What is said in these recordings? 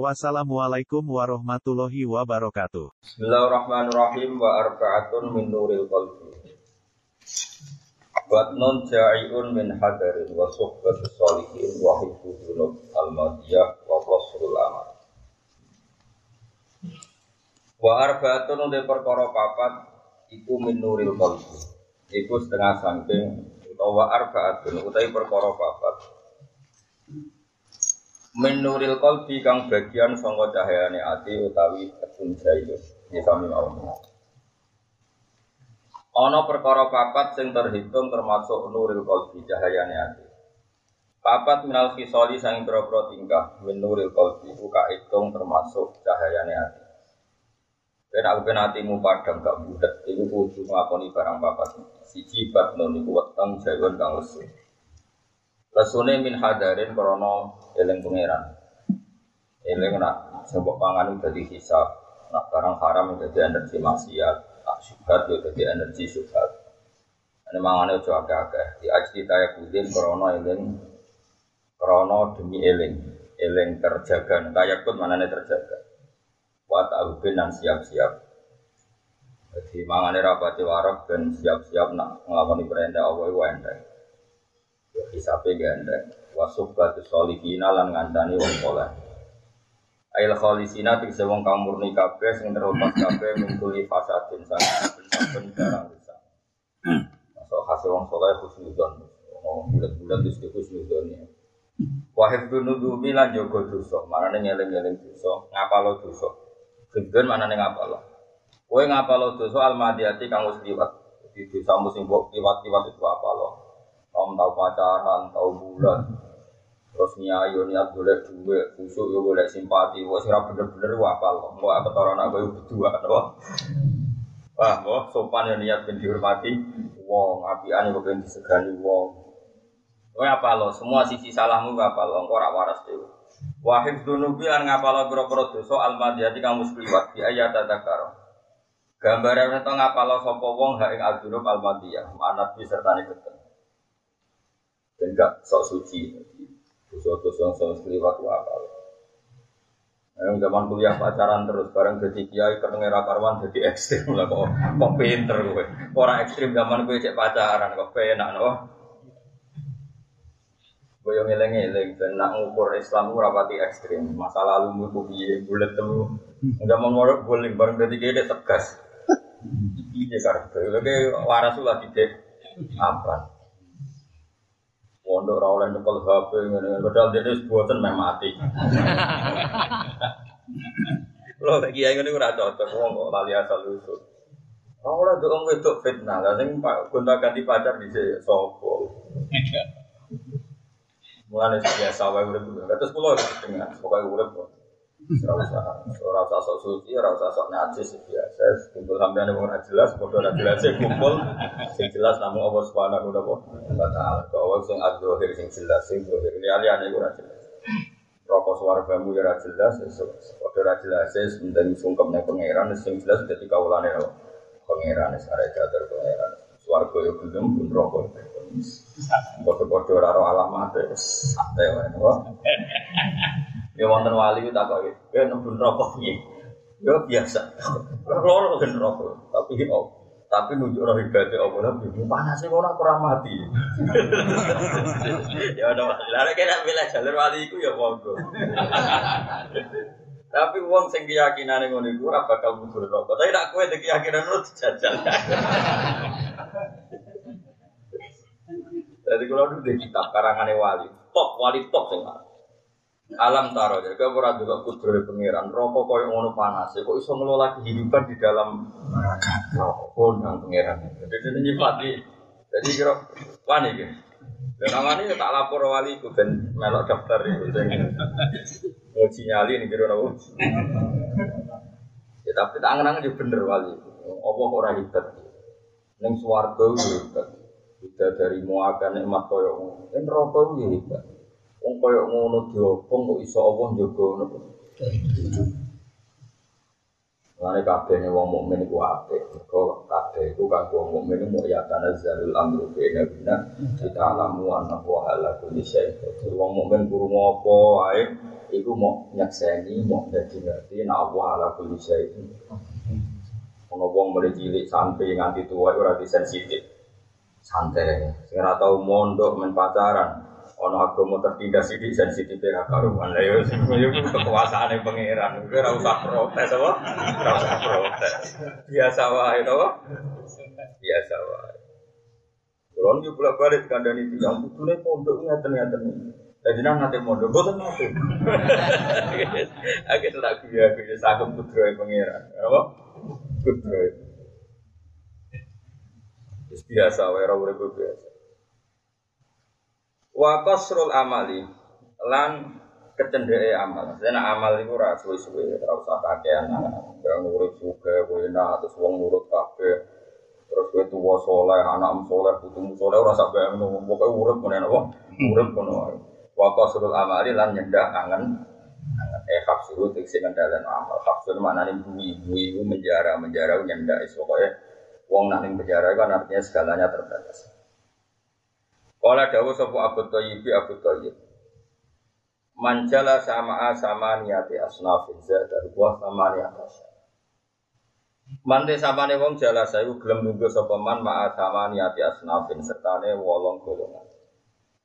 Wassalamualaikum warahmatullahi wabarakatuh. Bismillahirrahmanirrahim wa arba'atun min nuril qalbi. Batnun ja'iun min hadarin wa suhbatu salihin wa hibbu al-madiyah wa qasrul amal. Wa arba'atun de perkara papat iku min nuril qalbi. Iku setengah saking utawa arba'atun utawi perkara papat min nuril qalbi kang bagian sangka cahayane ati utawi kebun jayu ya sami mawon ana perkara papat sing terhitung termasuk nuril qalbi cahayane ati papat minal khisali sang pira tingkah min nuril qalbi ku hitung termasuk cahayane ati Ben aku ben atimu padang gak budet, iku kudu nglakoni barang papat. Siji batnon iku weteng kang. Lesune min hadarin krana eling pangeran. Eling nak sebab pangan dadi hisab, nak barang haram dadi energi maksiat, nak syubhat yo dadi energi syubhat. Ane mangane aja akeh-akeh. Di ajdi taya kudin krana eling krana demi eling, eling terjaga. Kaya pun manane terjaga. Wa ta'ubin dan siap-siap. Jadi mangane rapati warok dan siap-siap nak ngelakoni perintah Allah enteng. Hisabe gandeng. Wasuk batu solihina lan ngancani wong soleh. Ail khalisina tegese wong kang murni kabeh sing terlepas kabeh mingkuli fasadin sang saben barang rusak. Masuk hasil wong soleh khusnudon. Wong bulat-bulat wis khusnudon ya. Wahid dunudubi lan jaga dosa, marane ngeling-eling dosa, ngapalo dosa. Gedon manane ngapalo. Kowe ngapalo dosa almadiyati kang wis liwat. Di dosamu sing mbok liwat-liwat itu apalo. Om tahu pacaran, tahu bulan, terus nyayo niat boleh duit, busuk yo boleh simpati, wah sira bener-bener wah lo, mau apa toron aku yo berdua, wah, wah, wah sopan yo niat ben dihormati, wong apian yo ben disegani wong, wah apa lo, semua sisi salahmu apa lo, rak waras dewi. Wahid dunubi an ngapalo biro-biro dosa almadiyati kamu sekliwat di ayat tadakaro. Gambaran itu ngapalo sopo wong ha ing adunub almadiyah, manat serta ketemu dan sok suci. Dosa-dosa yang sekeliwat itu apa? Yang zaman kuliah pacaran terus bareng jadi kiai ketemu karwan jadi ekstrim lah kok kok pinter gue. Orang ekstrim zaman gue cek pacaran kok penak no. Gue yang ngeleng ngeleng dan nak ngukur Islam gue rapati ekstrim. Masa lalu mu piye bulat tuh. Zaman mau boleh bareng jadi kiai tegas. Iya karena lagi waras lah tidak apa. Pondok ora oleh nyekel HP ngene padahal dene boten meh mati. Lho tak kiai ngene ora cocok wong kok lali asal usul. Ora oleh ndok wedok fitnah, lah sing gonta ganti pacar dhisik sapa. Mulane biasa wae urip. Kados kula setengah pokoke urip kok. Ora usah, sok suci, ora usah sok najis biasa. Kumpul sampean wong ora jelas, padha ora jelas kumpul. Sing jelas namung Allah Subhanahu wa taala. Kok Allah sing adzahir sing jelas sing zahir liyane ora jelas. Rokok swargamu ya ora jelas, padha ora jelas penting sungkem ning pangeran sing jelas dadi kawulane pangeran sare jatur pangeran. Swarga yo gelem pun rokok. Bodoh-bodoh ora alamat santai wae. Ya wonten wali tak kok ya nembun rokok piye. Ya biasa. Loro kan rokok, tapi oh, tapi nunjuk roh ibadah apa lah bingung panasnya orang kurang mati. ya udah lah kena pilih jalur wali itu ya monggo. Tapi uang sing keyakinan ngono iku ora bakal mundur rokok. Tapi nak kowe keyakinan lu dijajal. Jadi kalau dulu di kitab karangannya wali, top wali top sing Alam taro jadi kau ora juga kudro pangeran rokok koyo ngono panas kok iso ngelola kehidupan di dalam rokok nang pangeran jadi nyipati jadi kira wani dan namanya tak lapor wali itu dan melok daftar itu sing mau nyali nih kira nopo ya tapi tak angen-angen juga bener wali Allah ora hebat. Ning swarga hebat. Beda dari muakan nikmat koyo ngono. Yo hebat. Koyo ngono diopong kok iso Allah njogo ngono. Lare kabeh wong mukmin iku apik. Mergo kabeh iku kanggo wong mukmin mau ya tanazzalul amru baina bina kita alamu anna wa ala kulli syai. Wong mukmin kudu ngopo wae iku mau nyakseni, mau dadi ngerti nek Allah ala kulli syai. Ono wong mulai cilik sampai nganti tua itu rada sensitif. Santai. Sing tau mondok men pacaran, ono agama tertindas ini sensitif ya karuan. Lah ya kekuasaan yang pangeran. Itu ora usah protes apa? Ora usah protes. Biasa wae to biasa wae. Kulon yo bolak balik kandani itu yang putune pondok ngeten ngeten jadi nang nate mondok boten nate. Agak tak kuya kuya sagem putra pangeran apa? Putra biasa wae ora urip biasa Wa kasrul amali lan kecendeke amal. Dene amal iku ora suwe-suwe, ora usah kakean. Ya nurut juga kowe nak terus wong nurut kabeh. Terus kowe tuwa saleh, anak saleh, putumu saleh ora sak bayang ngono. Pokoke urip ngene apa? Urip ngono wae. Wa kasrul amali lan nyendak angen eh hafsuhu tegese ngendalen amal. Hafsul maknane bui itu menjara, menjara nyendak is pokoke wong nak ning penjara kan artinya segalanya terbatas. Kala dawu sapa Abu Thayyib Abu Thayyib. Manjala sama sama niati asnafin zadar wa sama niati Mante sapane wong jala sayu gelem nunggu sapa man ma'a sama niati asnafin sertane wolong golongan.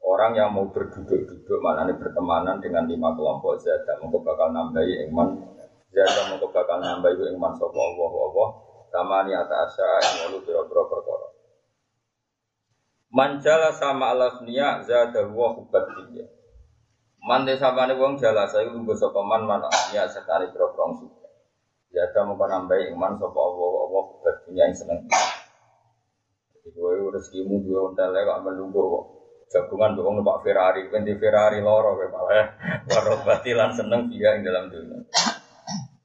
Orang yang mau berduduk-duduk maknanya bertemanan dengan lima kelompok zada mengko bakal nambahi iman zada mengko bakal nambahi iman sapa Allah Allah sama niati asya yang walu biro-biro perkara. Manjala sama wa hubat dunya. Man desapane wong jala saya lungguh sapa man man ya sekali pro-prong suka. Zada mengko nambahi iman sapa Allah Allah dunya yang seneng. Jadi kowe rezekimu duwe ontel kok melungguh kok. Jagungan mbok numpak Ferrari, di Ferrari loro kowe malah batilan seneng dia ing dalam dunia.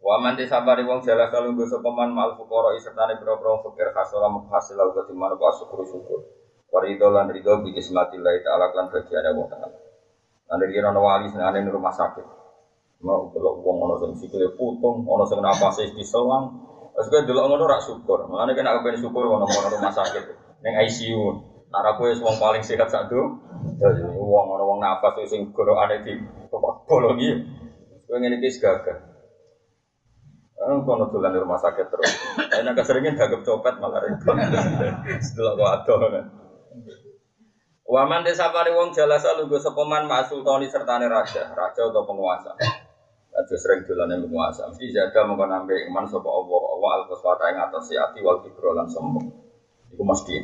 Wa man disabari wong jala kalungguh sapa man mal fuqara sertane pro-prong fakir hasil hasil lalu ketimana kok syukur syukur. Warido lan rido bi kismatillahi ta'ala lan bagian Allah ta'ala. Lan kira ana wali senane ning rumah sakit. Mau delok wong ana sing sikile putung, ana sing napase diselang. Wes kowe delok ngono rak syukur. Mulane kena kepen syukur ana rumah sakit ning ICU. Nara kowe wong paling sehat sak do. Dadi wong ana wong napas sing gorokane di bolongi. Kowe ngene iki gagah. Kan kono dolan rumah sakit terus. Enak keseringan dagem copet malah repot. Setelah kok ado kan. Waman desa pari wong jalasa lugu sepeman mak sultani sertane raja, raja atau penguasa. Raja sering dolane penguasa. Mesti jaga mengko nambe iman sapa Allah, Allah al kuswata ing atas ati wal kibro lan sombong. Iku mesti.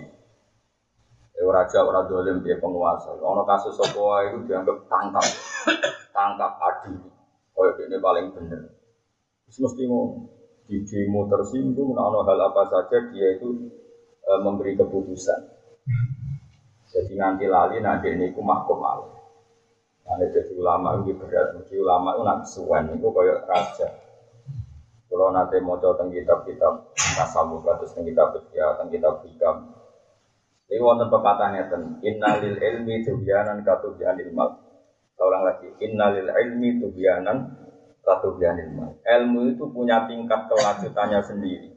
Eh raja ora dolim dia penguasa. Ono kasus sapa wae dianggap tangkap. tangkap adil. Koyo ini paling bener. Terus mesti ngono. Di demo tersinggung, nah, hal apa saja dia itu e, memberi keputusan. Jadi nanti lali nanti ini ku mahkum alih. Nanti jadi ulama itu berat, jadi ulama itu nanti suwen itu kayak raja. Kalau nanti mau coba tentang kitab-kitab tasawuf, terus tentang kitab fikih, tentang kitab hikam. Ini wonten pepatahnya ten innalil ilmi tubyanan katubyanil mal. Orang lagi innalil ilmi tubyanan katubyanil mal. Ilmu itu punya tingkat kelanjutannya sendiri.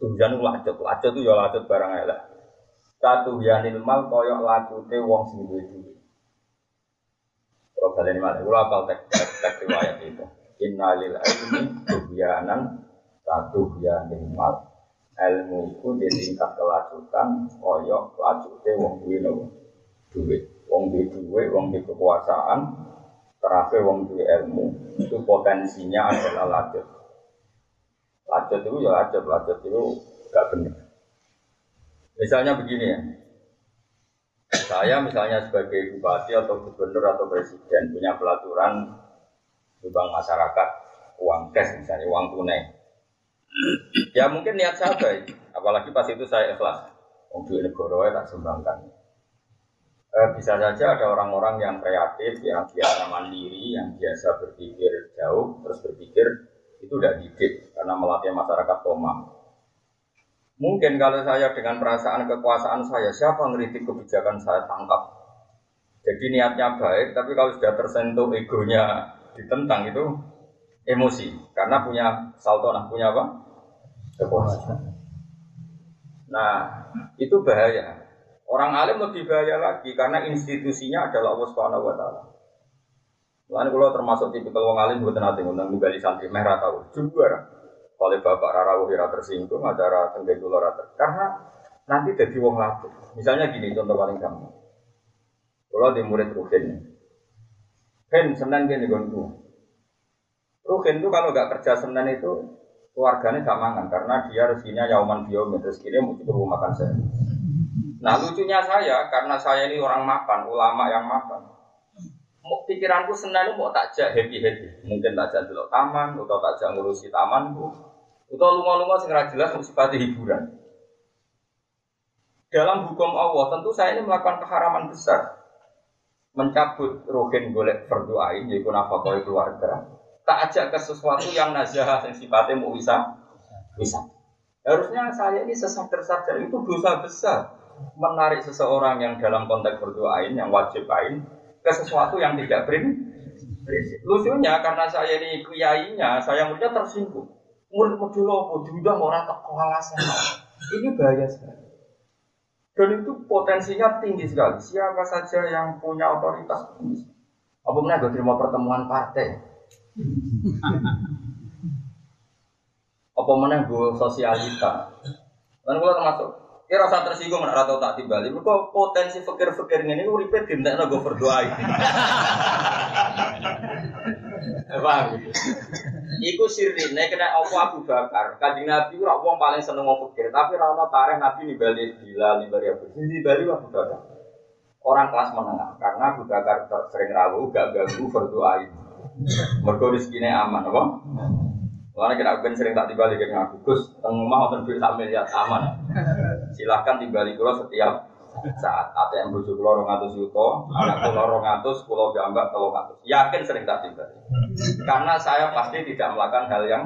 Tubyan lacet, lacet itu ya lacet barang elek. Satu yanil mal koyok lakute wong sing duwe duwe. Kalau kalian mana? Kalau apal tek tek riwayat itu. Innalil ilmi tubyanan satu yanil mal. Ilmu itu di tingkat kelanjutan koyok lacute wong duwe duwe. Wong duwe duwe, wong duwe kekuasaan, terakhir wong duwe ilmu. Itu potensinya adalah lacut. Lacut itu ya lacut, lacut itu gak benar. Misalnya begini ya, saya misalnya sebagai bupati atau gubernur atau presiden punya pelaturan bank masyarakat uang cash misalnya uang tunai. Ya mungkin niat saya baik, apalagi pas itu saya ikhlas. Untuk negara tak sumbangkan. Eh, bisa saja ada orang-orang yang kreatif, yang biasa mandiri, yang biasa berpikir jauh, terus berpikir itu udah didik karena melatih masyarakat koma. Mungkin kalau saya dengan perasaan kekuasaan saya, siapa ngeritik kebijakan saya tangkap. Jadi niatnya baik, tapi kalau sudah tersentuh egonya ditentang itu emosi. Karena punya saltonah, punya apa? Kekuasaan. Nah, itu bahaya. Orang alim lebih bahaya lagi karena institusinya adalah Allah Subhanahu wa taala. Lalu kalau termasuk tipikal orang alim buat nanti ngundang di santri merah tahu juga oleh Bapak Rara Wira tersinggung, acara tenggen rata. Karena nanti jadi wong laku. Misalnya gini, contoh paling gampang. Kalau di murid Ruhin, Ruhin Senin gini gonku. Ruhin itu kalau nggak kerja Senin itu keluarganya gak mangan karena dia rezekinya yauman biomin rezekinya mau cukup makan saya. Nah lucunya saya karena saya ini orang makan, ulama yang makan. Pikiranku senang mau takjak happy happy, mungkin takjak dulu taman atau takjak ngurusi tamanku, atau lunga-lunga segera jelas sifat hiburan. Dalam hukum Allah tentu saya ini melakukan keharaman besar. Mencabut rohin golek berdoain, yaitu nafkah keluarga. Tak ajak ke sesuatu yang nazah, yang sifatnya mau bisa. Bisa. Harusnya saya ini sesat tersadar itu dosa besar. Menarik seseorang yang dalam konteks berdoain, yang wajib ain, ke sesuatu yang tidak berin. Lucunya karena saya ini kiainya, saya muridnya tersinggung murid model apa diundang orang tak kewalasan ini bahaya sekali. Dan itu potensinya tinggi sekali. Siapa saja yang punya otoritas apa mana gue terima pertemuan partai? Apa mana gue sosialita? Dan gue termasuk Ya rasa tersinggung nak rata tak tiba Mereka potensi fikir-fikir ini uripe dintekno gue berdoa. Paham? Iku sirine kena apa Abu Bakar. Kanjeng Nabi ora wong paling seneng ngomong fikir, tapi ora ono tareh Nabi nimbali bila nimbali Abu. Nimbali Abu Bakar. Orang kelas menengah karena Abu Bakar sering rawu gak ganggu berdoa itu. Mergo rezekine aman apa? Karena kita ben sering tak tiba lagi dengan Gus, tengah mau duit sak miliar aman. Silahkan tiba di kulo setiap saat ATM kulo rong atus yuto, anak atus, kulo jambak kalau atus. Yakin sering tak tiba. Karena saya pasti tidak melakukan hal yang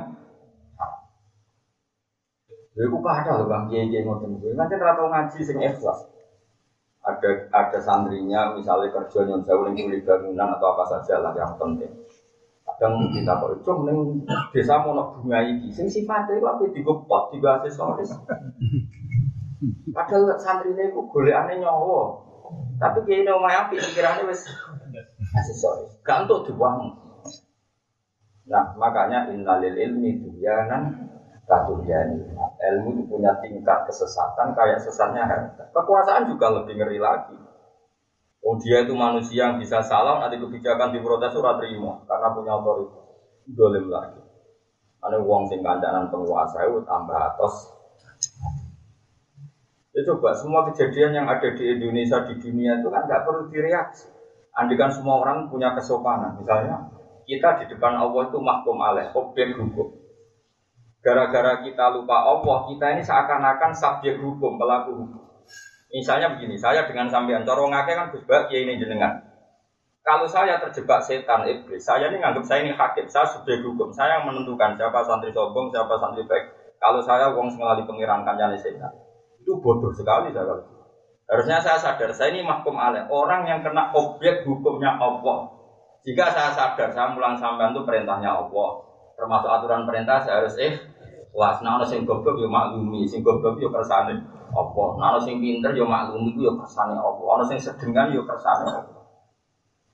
Lha iku kada lho Bang kiai-kiai ngoten kuwi. Ngajen ra ngaji sing ikhlas. Ada ada santrinya misalnya kerja nyon jauh ning bangunan atau apa saja lah yang penting kadang kita kok itu neng desa nak bunga iki sing sifatnya itu apa digopot tiga aksesoris padahal santri ini kok aneh nyawa tapi kayak ini omah api pikirannya wes aksesoris gak untuk dibuang nah makanya innalil ilmi duyanan katuyani ilmu itu punya tingkat kesesatan kayak sesatnya harta kekuasaan juga lebih ngeri lagi Oh dia itu manusia yang bisa salah, nanti kebijakan di protes surat terima karena punya otoritas. Dolim lagi. Ada uang sing kandanan penguasa itu tambah atas. Ya coba semua kejadian yang ada di Indonesia di dunia itu kan nggak perlu direaksi. Andikan semua orang punya kesopanan. Misalnya kita di depan Allah itu mahkum alaih, objek hukum. Gara-gara kita lupa Allah, kita ini seakan-akan subjek hukum, pelaku hukum. Misalnya begini, saya dengan sampean, corong kan Gus ya ini jenengan. Kalau saya terjebak setan iblis, saya ini nganggap saya ini hakim, saya sudah hukum, saya yang menentukan siapa santri sombong, siapa santri baik. Kalau saya uang sengali pengiran kancane setan, itu bodoh sekali saya kalau. Harusnya saya sadar, saya ini mahkum alaih, orang yang kena objek hukumnya Allah. Jika saya sadar, saya mulang sampean itu perintahnya Allah, termasuk aturan perintah saya harus eh, wah, nah sing goblok yo maklumi, sing goblok yo kersane apa. Nah, sing pinter yo maklum itu yo kersane apa. Ana sing sedengan yo kersane apa.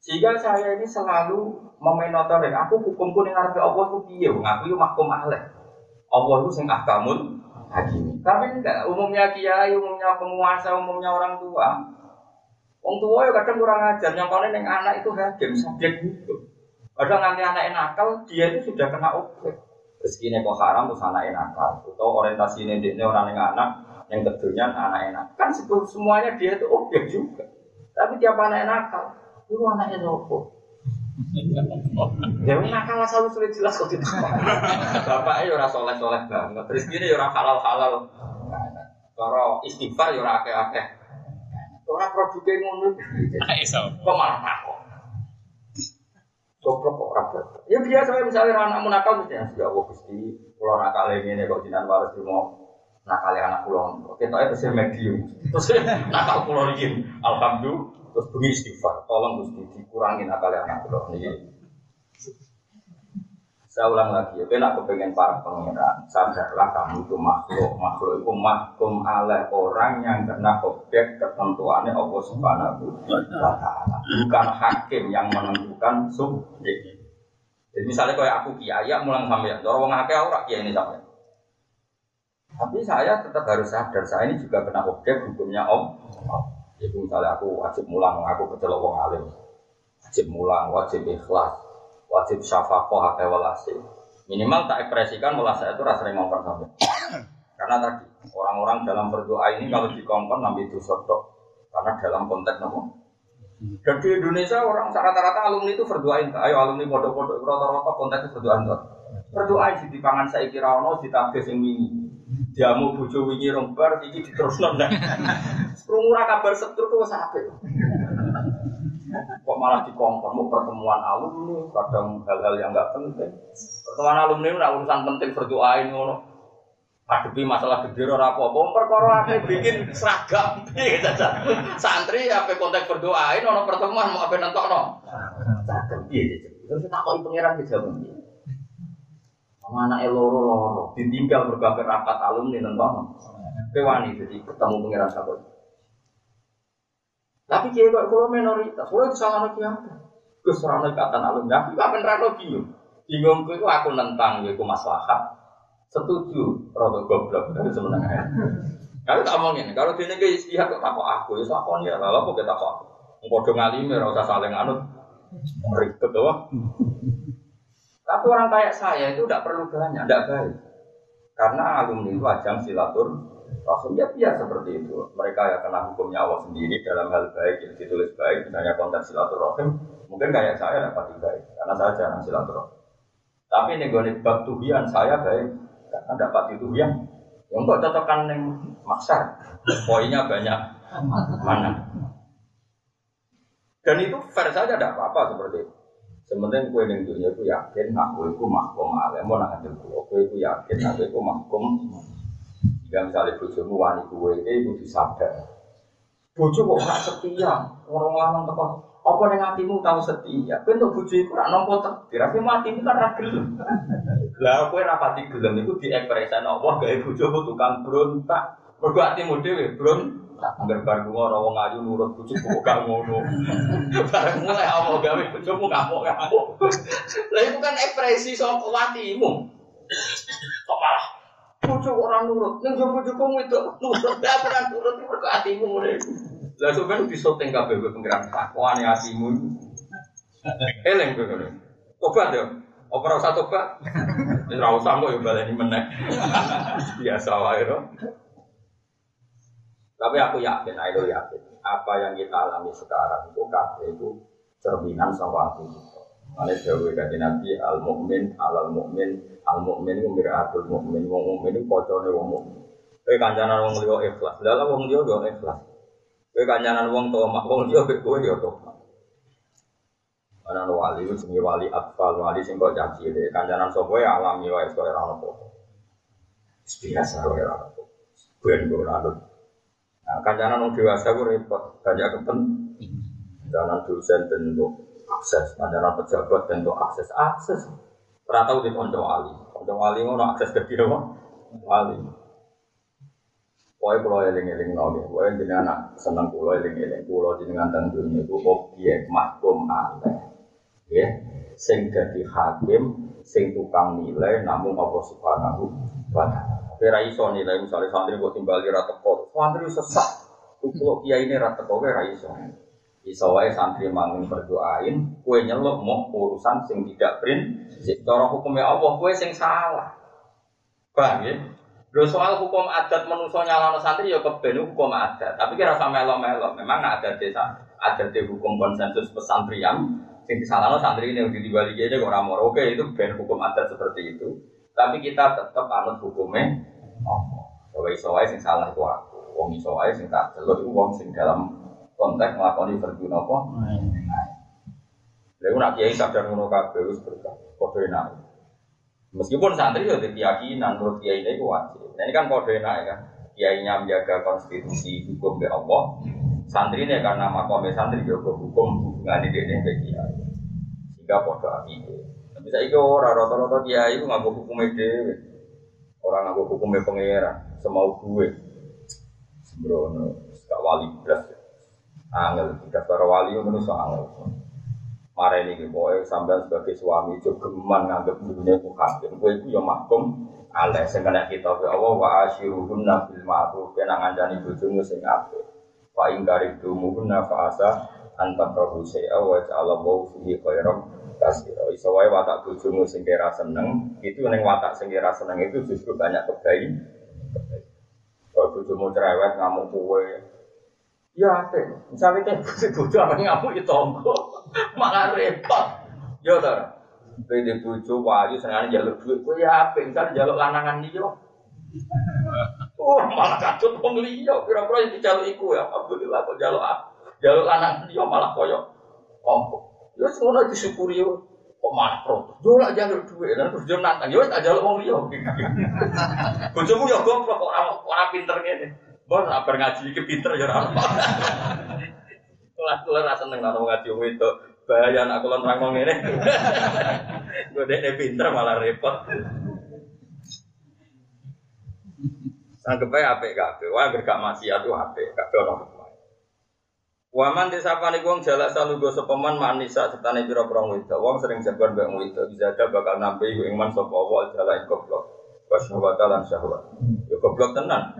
Sehingga saya ini selalu memenotori aku hukumku ning ngarepe Allah ku piye? Aku yo mahkum alaih. Allah itu sing ahkamul hakim. Tapi enggak umumnya kiai, umumnya penguasa, umumnya orang tua. Wong tua ya kadang kurang ajar, paling yang anak itu hakim, subjek hukum. Padahal nanti anak nakal, dia itu sudah kena objek. Rezekinya kok haram, terus anak nakal. Atau orientasi ini, ini orang yang anak, yang keduanya anak enak kan semuanya dia itu objek juga tapi tiap anak nakal itu anaknya nopo Ya nakal asal sulit jelas kok tidak. Bapak ya ora soleh banget. Terus gini ya ora halal halal. Kalau istighfar ya ora akeh akeh. Ora produknya ngono. Kok malah takut. Goblok kok ora Ya biasa misalnya anak nakal mesti ya Allah Gusti, kalau nakal ini kok jinan waris mau nakal anak pulau. Oke, tapi itu medium. Terus nakal pulau ini, alhamdulillah. Terus bunyi istighfar, tolong Gusti dikurangin nakal anak pulau. Ini saya ulang lagi, ya, kena kepengen para pangeran, sadarlah kamu itu makhluk, makhluk itu mahkum oleh orang yang kena objek ketentuannya Allah Subhanahu wa taala. Bukan hakim yang menentukan subjek. Jadi misalnya kayak aku kiai, mulang sampean, orang wong akeh ora kiai ini sampean. Tapi saya tetap harus sadar, saya ini juga kena objek hukumnya Om. Jadi misalnya aku wajib mulang, aku kecelok wong alim. Wajib mulang, wajib ikhlas, wajib syafakoh hake walasi minimal tak ekspresikan malah saya itu rasanya ngomong sampai karena tadi orang-orang dalam berdoa ini kalau dikongkon nabi itu sotok karena dalam konteks nopo dan di Indonesia orang rata-rata alumni itu berdoain. Ayo alumni bodoh-bodoh rata-rata konteksnya berdoain. Berdoa di pangan saya kira ono di tabes yang ini jamu bujo wingi rombar iki terus nanda Rungura kabar setruk tuh sampai Kok malah dikongkon mau pertemuan alumni, kadang hal-hal yang nggak penting. Pertemuan alumni itu urusan penting berdoain ngono. Hadepi masalah gede ora apa-apa, perkara ape bikin seragam. Santri ape konteks berdoain ono pertemuan mau ape nentokno. Seragam piye Terus takoki pangeran dijawab piye? Mana eloro loro, ditinggal berbagai rapat alumni nentokno. Kewani jadi ketemu pangeran takut. Tapi kiai kok kalau minoritas, kalau itu salah lagi apa? Serana ikatan alumni, aku gak pernah lo bingung. Bingung itu aku nentang, ya aku maslahat. Setuju, rodo goblok dari sebenarnya. Kalau tak ngomongin, kalau dia nih istihad kok takut aku, ya sakon ya, lalu apa kita takut aku? Ngkodong ngalim ya, saling anut, ribet doang. Tapi orang kayak saya itu tidak perlu banyak, tidak baik. Karena alumni itu ajang silatur Rasulnya biasa seperti itu. Mereka yang kena hukumnya Allah sendiri dalam hal baik yang ditulis baik, misalnya konteks silaturahim, mungkin kayak saya dapat baik karena saya jarang silaturahim. Tapi gue bab tuhian saya baik karena dapat tuhian. Yang kok cocokkan yang maksa, poinnya banyak mana. Dan itu fair saja tidak apa-apa seperti itu. Sementara kue yang dunia itu yakin, aku itu mahkum alim, mau nak aku itu yakin, aku itu mahkum Ya misalnya bojomu wani gue, itu kudu sadar. Bojo kok gak setia, orang lanang teko. Apa ning atimu tahu setia? Kowe untuk bojo iku ora nampa takdir, tapi matimu kan ra gelem. Lah kowe ra pati gelem iku diekspresen Allah gawe bojomu tukang brontak. Mergo atimu dhewe bron Angger bar ora wong ayu nurut bojo kok gak ngono. Bareng mulai apa gawe bojomu ngamuk-ngamuk. Lah itu kan ekspresi saka atimu. Kok malah Bojo orang nurut, neng jopo jopo itu nurut, ya orang nurut ke hatimu mulai. Lah bisa tengah bebe pengiran takwani hatimu. Eleng kowe ngono. Tobat ya. Apa ora usah tobat? Ora usah kok yo baleni meneh. Biasa wae Tapi aku yakin, ayo yakin, apa yang kita alami sekarang itu kabeh itu cerminan sama kita. Mana jauh dari Nabi al mukmin al mukmin al mukmin itu miratul mukmin wong mukmin itu kocone wong mukmin. Kue kancanan wong liya ikhlas, dalam wong liya yo ikhlas. Kue kancanan wong mak wong liya kowe yo tomak. Ana wali itu jenenge wali atfal, wali sing kok cah cilik. Kancanan sapa ya alami wae kaya ora apa. Biasa ora ono. Ben ora. Nah, kancanan wong dewasa ku repot, banyak kepen. Kancanan dosen bentuk akses, kancanan pejabat bentuk akses, akses. Ora tau di konco wali. Konco wali ngono akses ke dia wali. Pokoknya kalau eling-eling nabi, pokoknya jadi anak senang pulau eling-eling, pulau jenengan tentang dunia itu objek mahkum aneh. Ya, sing jadi hakim, sing tukang nilai, namun Allah subhanahu wa ta'ala. Kira iso nilai, misalnya santri kok timbali rata kok, santri sesat. Kalau kiai ini rata kok, kira iso. Iso wae santri mangin berdoain, kue nyeluk mau urusan sing tidak prinsip. Cara hukumnya Allah, kue sing salah. Paham ya? Lo soal hukum adat manusia nyalano santri ya keben hukum adat. Tapi kira sama melo-melo. Memang ada desa, ada di hukum konsensus pesantrian. Sing disalahno santri ini yang dibalik aja kok ramor. Oke itu ben hukum adat seperti itu. Tapi kita tetap anut hukumnya. Oh, Bahwa iso wae sing salah itu aku. Wong iso wae sing tak delok itu wong sing dalam konteks melakukan verdi nopo. Lalu nak kiai sadar ngono kabeh wis berkah. Padha enak. Meskipun santri ya keyakinan menurut kiai ini wajib. Nah, ini kan kode enak ya kan. Kiainya menjaga konstitusi hukum be Allah. Santri ini karena makomnya santri juga hukum hubungan ini dengan kiai. Sehingga kode akidah. Tapi itu orang rata-rata kiai itu nggak hukum dewe. Orang nggak hukumnya pangeran. Semau gue. Sembrono. Gak wali belas. Angel. Tidak para wali itu menurut angel. Mare ini boy sambil sebagai suami juga geman nganggep dunia ku hakim. Kowe iku ya mahkum aleh kita ke Allah wa asyiruhunna bil ma'ruf kena ngancani bojomu sing apik. Fa ing karibtumuhunna fa asa anta prabu saya wa ja'ala wa fihi khairam kasira. Iso wae watak bojomu sing kira seneng, itu ning watak sing kira seneng itu justru banyak kebaik. Kalau bojomu cerewet ngamuk kowe, Ya apa? Misalnya kayak busi bojo apa ngamuk itu tonggo, malah repot. Ya tar. Bede bojo wayu senengane jaluk duit, kok ya apa? Misalnya jaluk lanangan dia. Oh malah kacau wong liya, kira-kira yang dijaluk iku ya. Alhamdulillah kok jaluk jaluk lanangan dia malah koyo kompok. Ya semono disyukuri yo. Kok malah protes. Yo lak jaluk duit, dan terus yo nantang. Yo tak jaluk wong liya. Bojomu yo goblok kok ora ora pinter ngene. Bos apa ngaji ke pinter ya ora. Kelas kelas seneng nang ngaji wong itu. Bahaya anak kula nerang wong ngene. Gue dek pinter malah repot. Sanggep ae apik kabeh. Wah gak maksiat tuh apik kabeh ono. Waman disapane wong jalak salugo sepeman manisa setane pira-pira wedok. Wong sering jagoan mbek wedok bisa ada bakal nampi ing man sapa wa jalak goblok. Wasyahwata lan syahwat. Ya goblok tenan.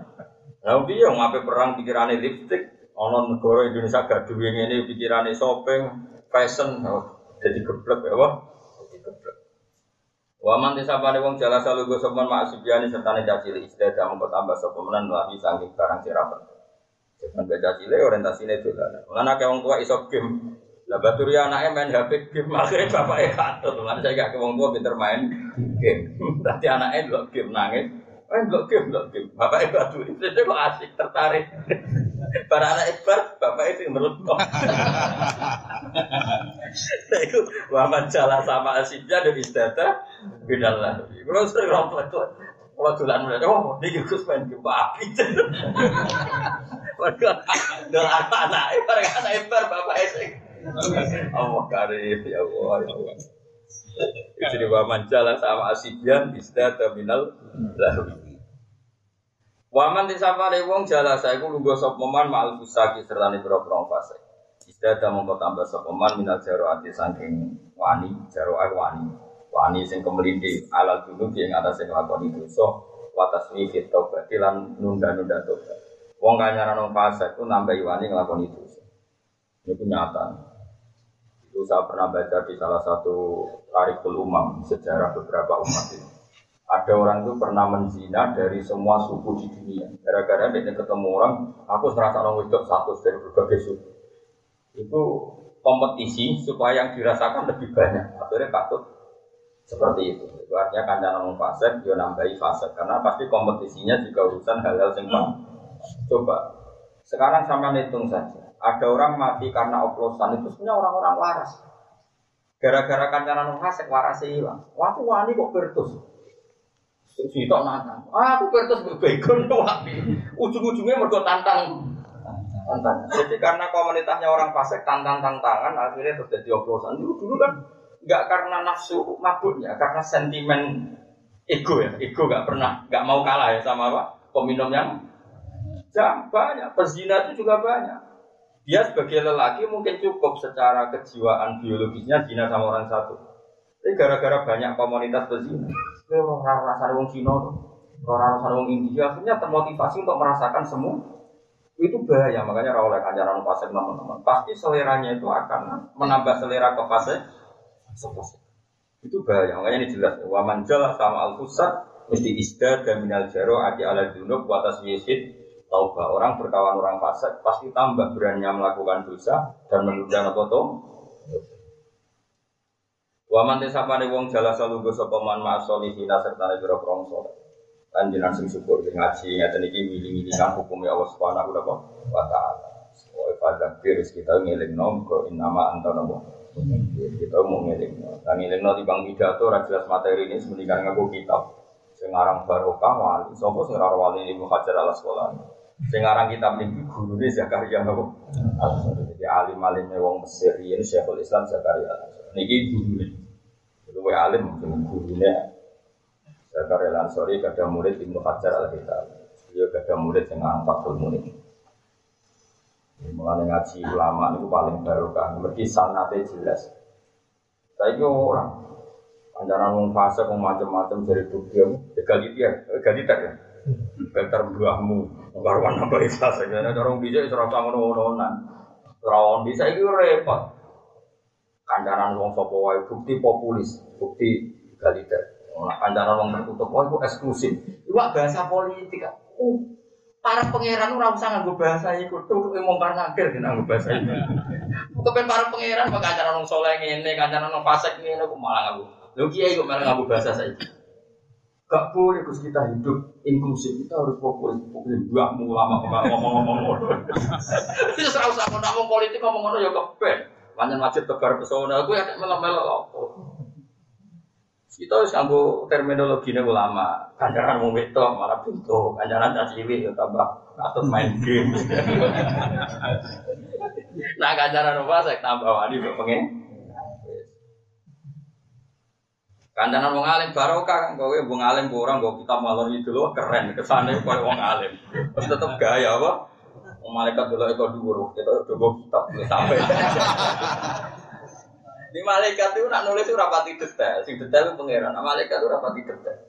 Lah piye ngape perang pikirane lipstick, ana negara Indonesia gak duwe ngene pikirane shopping, fashion, oh, jadi geblek ya, Wah. Jadi geblek. Wa man disapane wong jala salugo sopan maksibiani sertane cacili istiadah mengko tambah sapa menan lagi saking barang sirapan. Jangan baca cile orientasine dolan. Lan akeh wong tua iso game. Lah baturi anaknya main HP game, akhirnya bapaknya katut. Lan saya gak ke tua pinter main game. Berarti anaknya dulu game nangis. Eh, enggak game, enggak game. Bapak ibu adu itu kok asik, tertarik. Para anak ibar, bapak itu yang merutok. Nah itu, Muhammad jalan sama asiknya dan istata, bidal lah. Kalau sering rompot itu, kalau tulan mulai, oh, ini Gus main game api. Waduh, dengan anak ibar, anak ibar, bapak itu. Allah karim, ya Allah, ya Allah. Jadi waman jalan sama asibian bisa terminal lalu. Waman disapane wong jala saya ku lungguh sop moman ma'al fusaki serta ni bro fase. Istada mongko tambah sop moman minal jaro ati saking wani jaro wani wani sing kemelindi alal dulu yang atas sing lakoni dosa watas wifit tobat lan nunda-nunda tobat. Wong kanyaran nang fase ku nambah wani nglakoni dosa. Itu nyata. Itu saya pernah baca di salah satu tarikul umam sejarah beberapa umat ini ada orang itu pernah menzina dari semua suku di dunia. Gara-gara dia ketemu orang, aku serasa orang itu satu dari berbagai suku. Itu kompetisi supaya yang dirasakan lebih banyak. Akhirnya patut seperti itu. Itu artinya kandang ngomong fase, dia nambahi fase. Karena pasti kompetisinya juga urusan hal-hal yang Coba, sekarang sama hitung saja. Ada orang mati karena oplosan itu sebenarnya orang-orang waras. Gara-gara kancanan fasek warasnya hilang. Waktu wani kok bertus. Sitok nantang. Ah, aku kertas bebegon wapi. Ujung-ujungnya mergo tantang. Tantang. Jadi karena komunitasnya orang fasik tantang-tantangan akhirnya terus jadi oplosan. Dulu dulu kan nggak karena nafsu mabuknya, karena sentimen ego ya. Ego nggak pernah, nggak mau kalah ya sama apa? Peminum yang jam banyak. Pezina itu juga banyak. Dia sebagai lelaki mungkin cukup secara kejiwaan biologisnya zina sama orang satu. Tapi gara-gara banyak komunitas pezina, orang rasa wong Cina, orang rasa wong India, akhirnya termotivasi untuk merasakan semua. Itu bahaya, makanya rawol kanjaran fase teman-teman. Pasti seleranya itu akan menambah selera ke fase itu bahaya, makanya ini jelas. Waman jala sama al fusat mesti isda dan minal jaro adi ala dunub watas yesid taubah orang berkawan orang fasik pasti tambah berani melakukan dosa dan menunda nopo Waman tesapane wong jala salunggo sapa man ma'solihina serta pira prong saleh. Lan jenengan sing syukur sing ngaji ngaten iki mili-mili kan hukum Allah Subhanahu wa taala. Wa pada kiri kita ngeling nom ke inama anta nabo Kita mau ngiling. Dan ngiling di bang pidato, jelas materi ini sebenarnya ngaku kitab. Sekarang barokah wali, sopo sing ora wali Ibnu Hajar al sekolah. Sekarang kitab ini guru ini Zakaria nopo. Jadi alim alimnya wong Mesir ini Syekhul Islam Zakaria. Niki guru ini. Itu alim guru ini. Zakaria Lansori ada murid Ibnu Hajar al Kitab. Dia ada murid yang angkat murid. Mulai ngaji ulama itu paling barokah. Mergi sanate jelas. Saya itu orang. Anjaran wong fase wong macam-macam dari bukti ya ganti dia, ganti tak ya. Better buahmu, karuan nambah ikhlas ya. Orang bisa itu rasa ngono-ngononan. Rawon bisa itu repot. Kancaran wong sapa wae bukti populis, bukti galiter. Nah, kancaran wong tertutup wae itu eksklusif. Iwak bahasa politik. Uh, para pangeran ora usah nganggo bahasa iku tuh mongkar nakir nganggo bahasa itu. Kepen para pangeran kok kancaran wong saleh ngene, kancaran wong fasik ngene kok malah nganggo. Lho kiai kok malah nganggo bahasa saiki. Gak boleh terus kita hidup inklusif, kita harus fokus fokus dua ulama ngomong-ngomong. Itu serau sama ngomong politik ngomong ngono ya kepen. Panjang wajib tebar pesona, aku ya melok-melok kita harus nganggo terminologi nih ulama. Kanjaran mau wetok malah pintu, kanjaran caciwi ya tambah atau main game. nah kanjaran apa saya tambah wani pengen. Kanjaran wong alim barokah, kowe wong alim kurang gue kita malon itu loh keren kesane kowe wong alim. Terus tetep gaya apa? Malaikat dulu itu dulu, kita coba kitab sampai. Di malaikat itu nak nulis itu rapati detail, sing detail itu pangeran. Nah, malaikat itu rapati detail.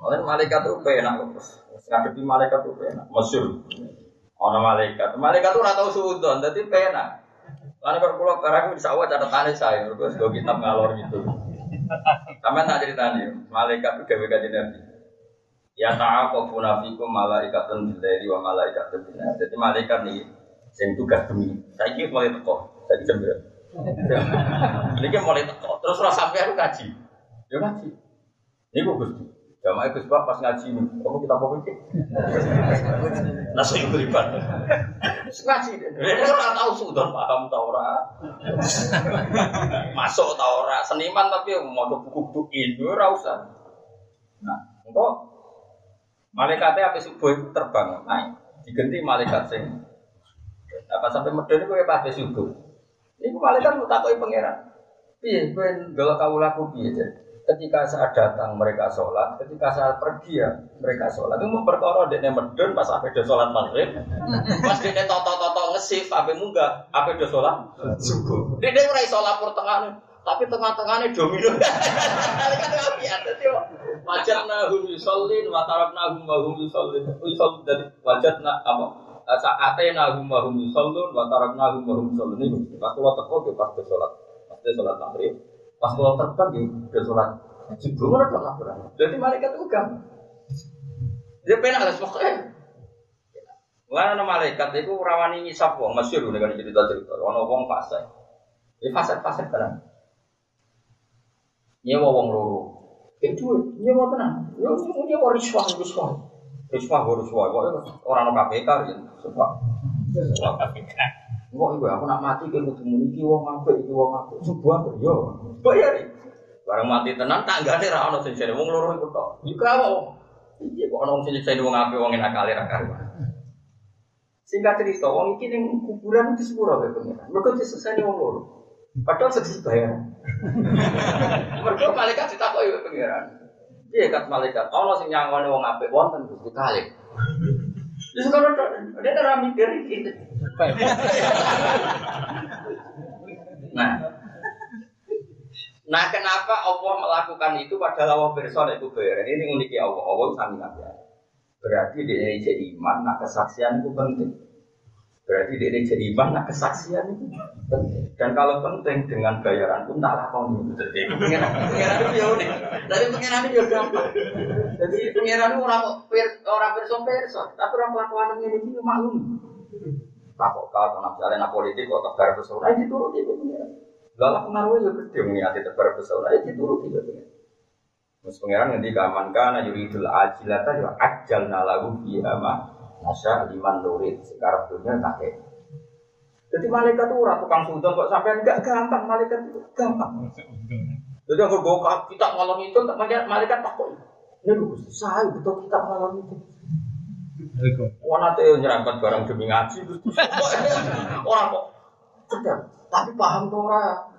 Oleh malaikat itu penak terus. Ngadepi malaikat itu penak. Masyur. Ono malaikat. Malaikat itu ora tau sudon, dadi penak. Lalu kalau pulau barang bisa awal catatannya saya, terus gue kitab ngalor gitu. Sama tak ceritanya, malaikat itu gawe kajian nabi. Ya ta'aqabu punafikum malaikatun billahi wa malaikatun bin Jadi malaikat nih sing tugas demi. Saiki mulai teko, saiki jam? Ini kan mulai teko. Terus rasa sampai aku kaji. Ya kaji. Ini gue gusti. Jamaah Gus Pak pas ngaji kamu kita mau pikir. Nasi beriban. Ngaji Ini orang tahu sudah paham tau ora. Masuk tau ora. Seniman tapi mau buku-buku itu ora usah. Nah, engkau malaikatnya apa subuh terbang naik. Diganti malaikat sing apa sampai medeni gue pas subuh. Iku malaikat lu takoi pangeran. Piye kowe ndelok kawulaku piye Ketika saat datang mereka sholat, ketika saat pergi ya mereka sholat. Itu memperkara dekne medun pas ape do sholat maghrib. Pas dekne toto-toto ngesif ape munggah, ape do sholat subuh. Dekne ora iso lapor tengah tapi tengah-tengahnya domino. Malaikat apian dadi wajatna hum yusallin wa tarakna hum wa hum yusallin. Yusallin dari wajatna apa? saatena hum wa hum yusallun wa tarakna hum wa hum yusallun ini pas kula teko nggih pas salat pas salat maghrib pas kula terbang nggih ke salat subuh ora kok laporan jadi malaikat itu kan dia penak harus pokoknya Wah, ana malaikat itu rawani ngisap wong, masyhur nek cerita-cerita. Ana wong fase. Ya fase-fase kan. Nyewa wong loro. Itu nyewa tenan. Ya nyewa riswah riswah. Riswah riswah, kok orang orang KPK ya, sebab. Kok ibu aku nak mati kan kudu muni iki wong apik iki wong apik. Sebuah yo. Bayar. Barang mati tenan ada ra ono sing jare wong loro iku tok. Iku apa? Iya kok ono sing jare wong apik wong enak kali ra karuan. Singkat cerita, wong iki ning kuburan di sepuro kae pengiran. Mergo diseseni wong loro. Padahal sedih bayar. Mergo malaikat ditakoki pengiran. Iya kat malaikat. Allah sing nyangone wong apik wonten Gusti kali. Wis kono dia ora mikir iki. Nah, Nah kenapa Allah melakukan itu padahal Allah berson itu bayar Ini uniknya Allah, Allah sami Berarti di Indonesia iman, nah kesaksian itu penting. Berarti dia jadi iman, nah kesaksian itu penting. Dan kalau penting dengan bayaran pun tak lakon Jadi pengiran pengiran itu ya unik. Dari pengiran itu ya gampang. Jadi pengiran itu orang orang person person, tapi orang kelakuan ini ini maklum. Tak kok misalnya politik kok tebar pesona itu turut itu pengiran. Lalu pengaruhnya juga gede mengingat tebar pesona itu turut itu pengiran. Mas pengiran nanti kaman kana yuridul ajilata ya ajal nalahu fiha Masya liman nurid sekarang dunia kakek. Jadi malaikat itu ora tukang sudon kok sampai enggak gampang malaikat itu gampang. Jadi aku bawa kita malam itu malaikat takut. Ini lu saya betul kita malam itu. Wah nanti nyerempet barang demi ngaji orang kok cerdas tapi paham tuh orang.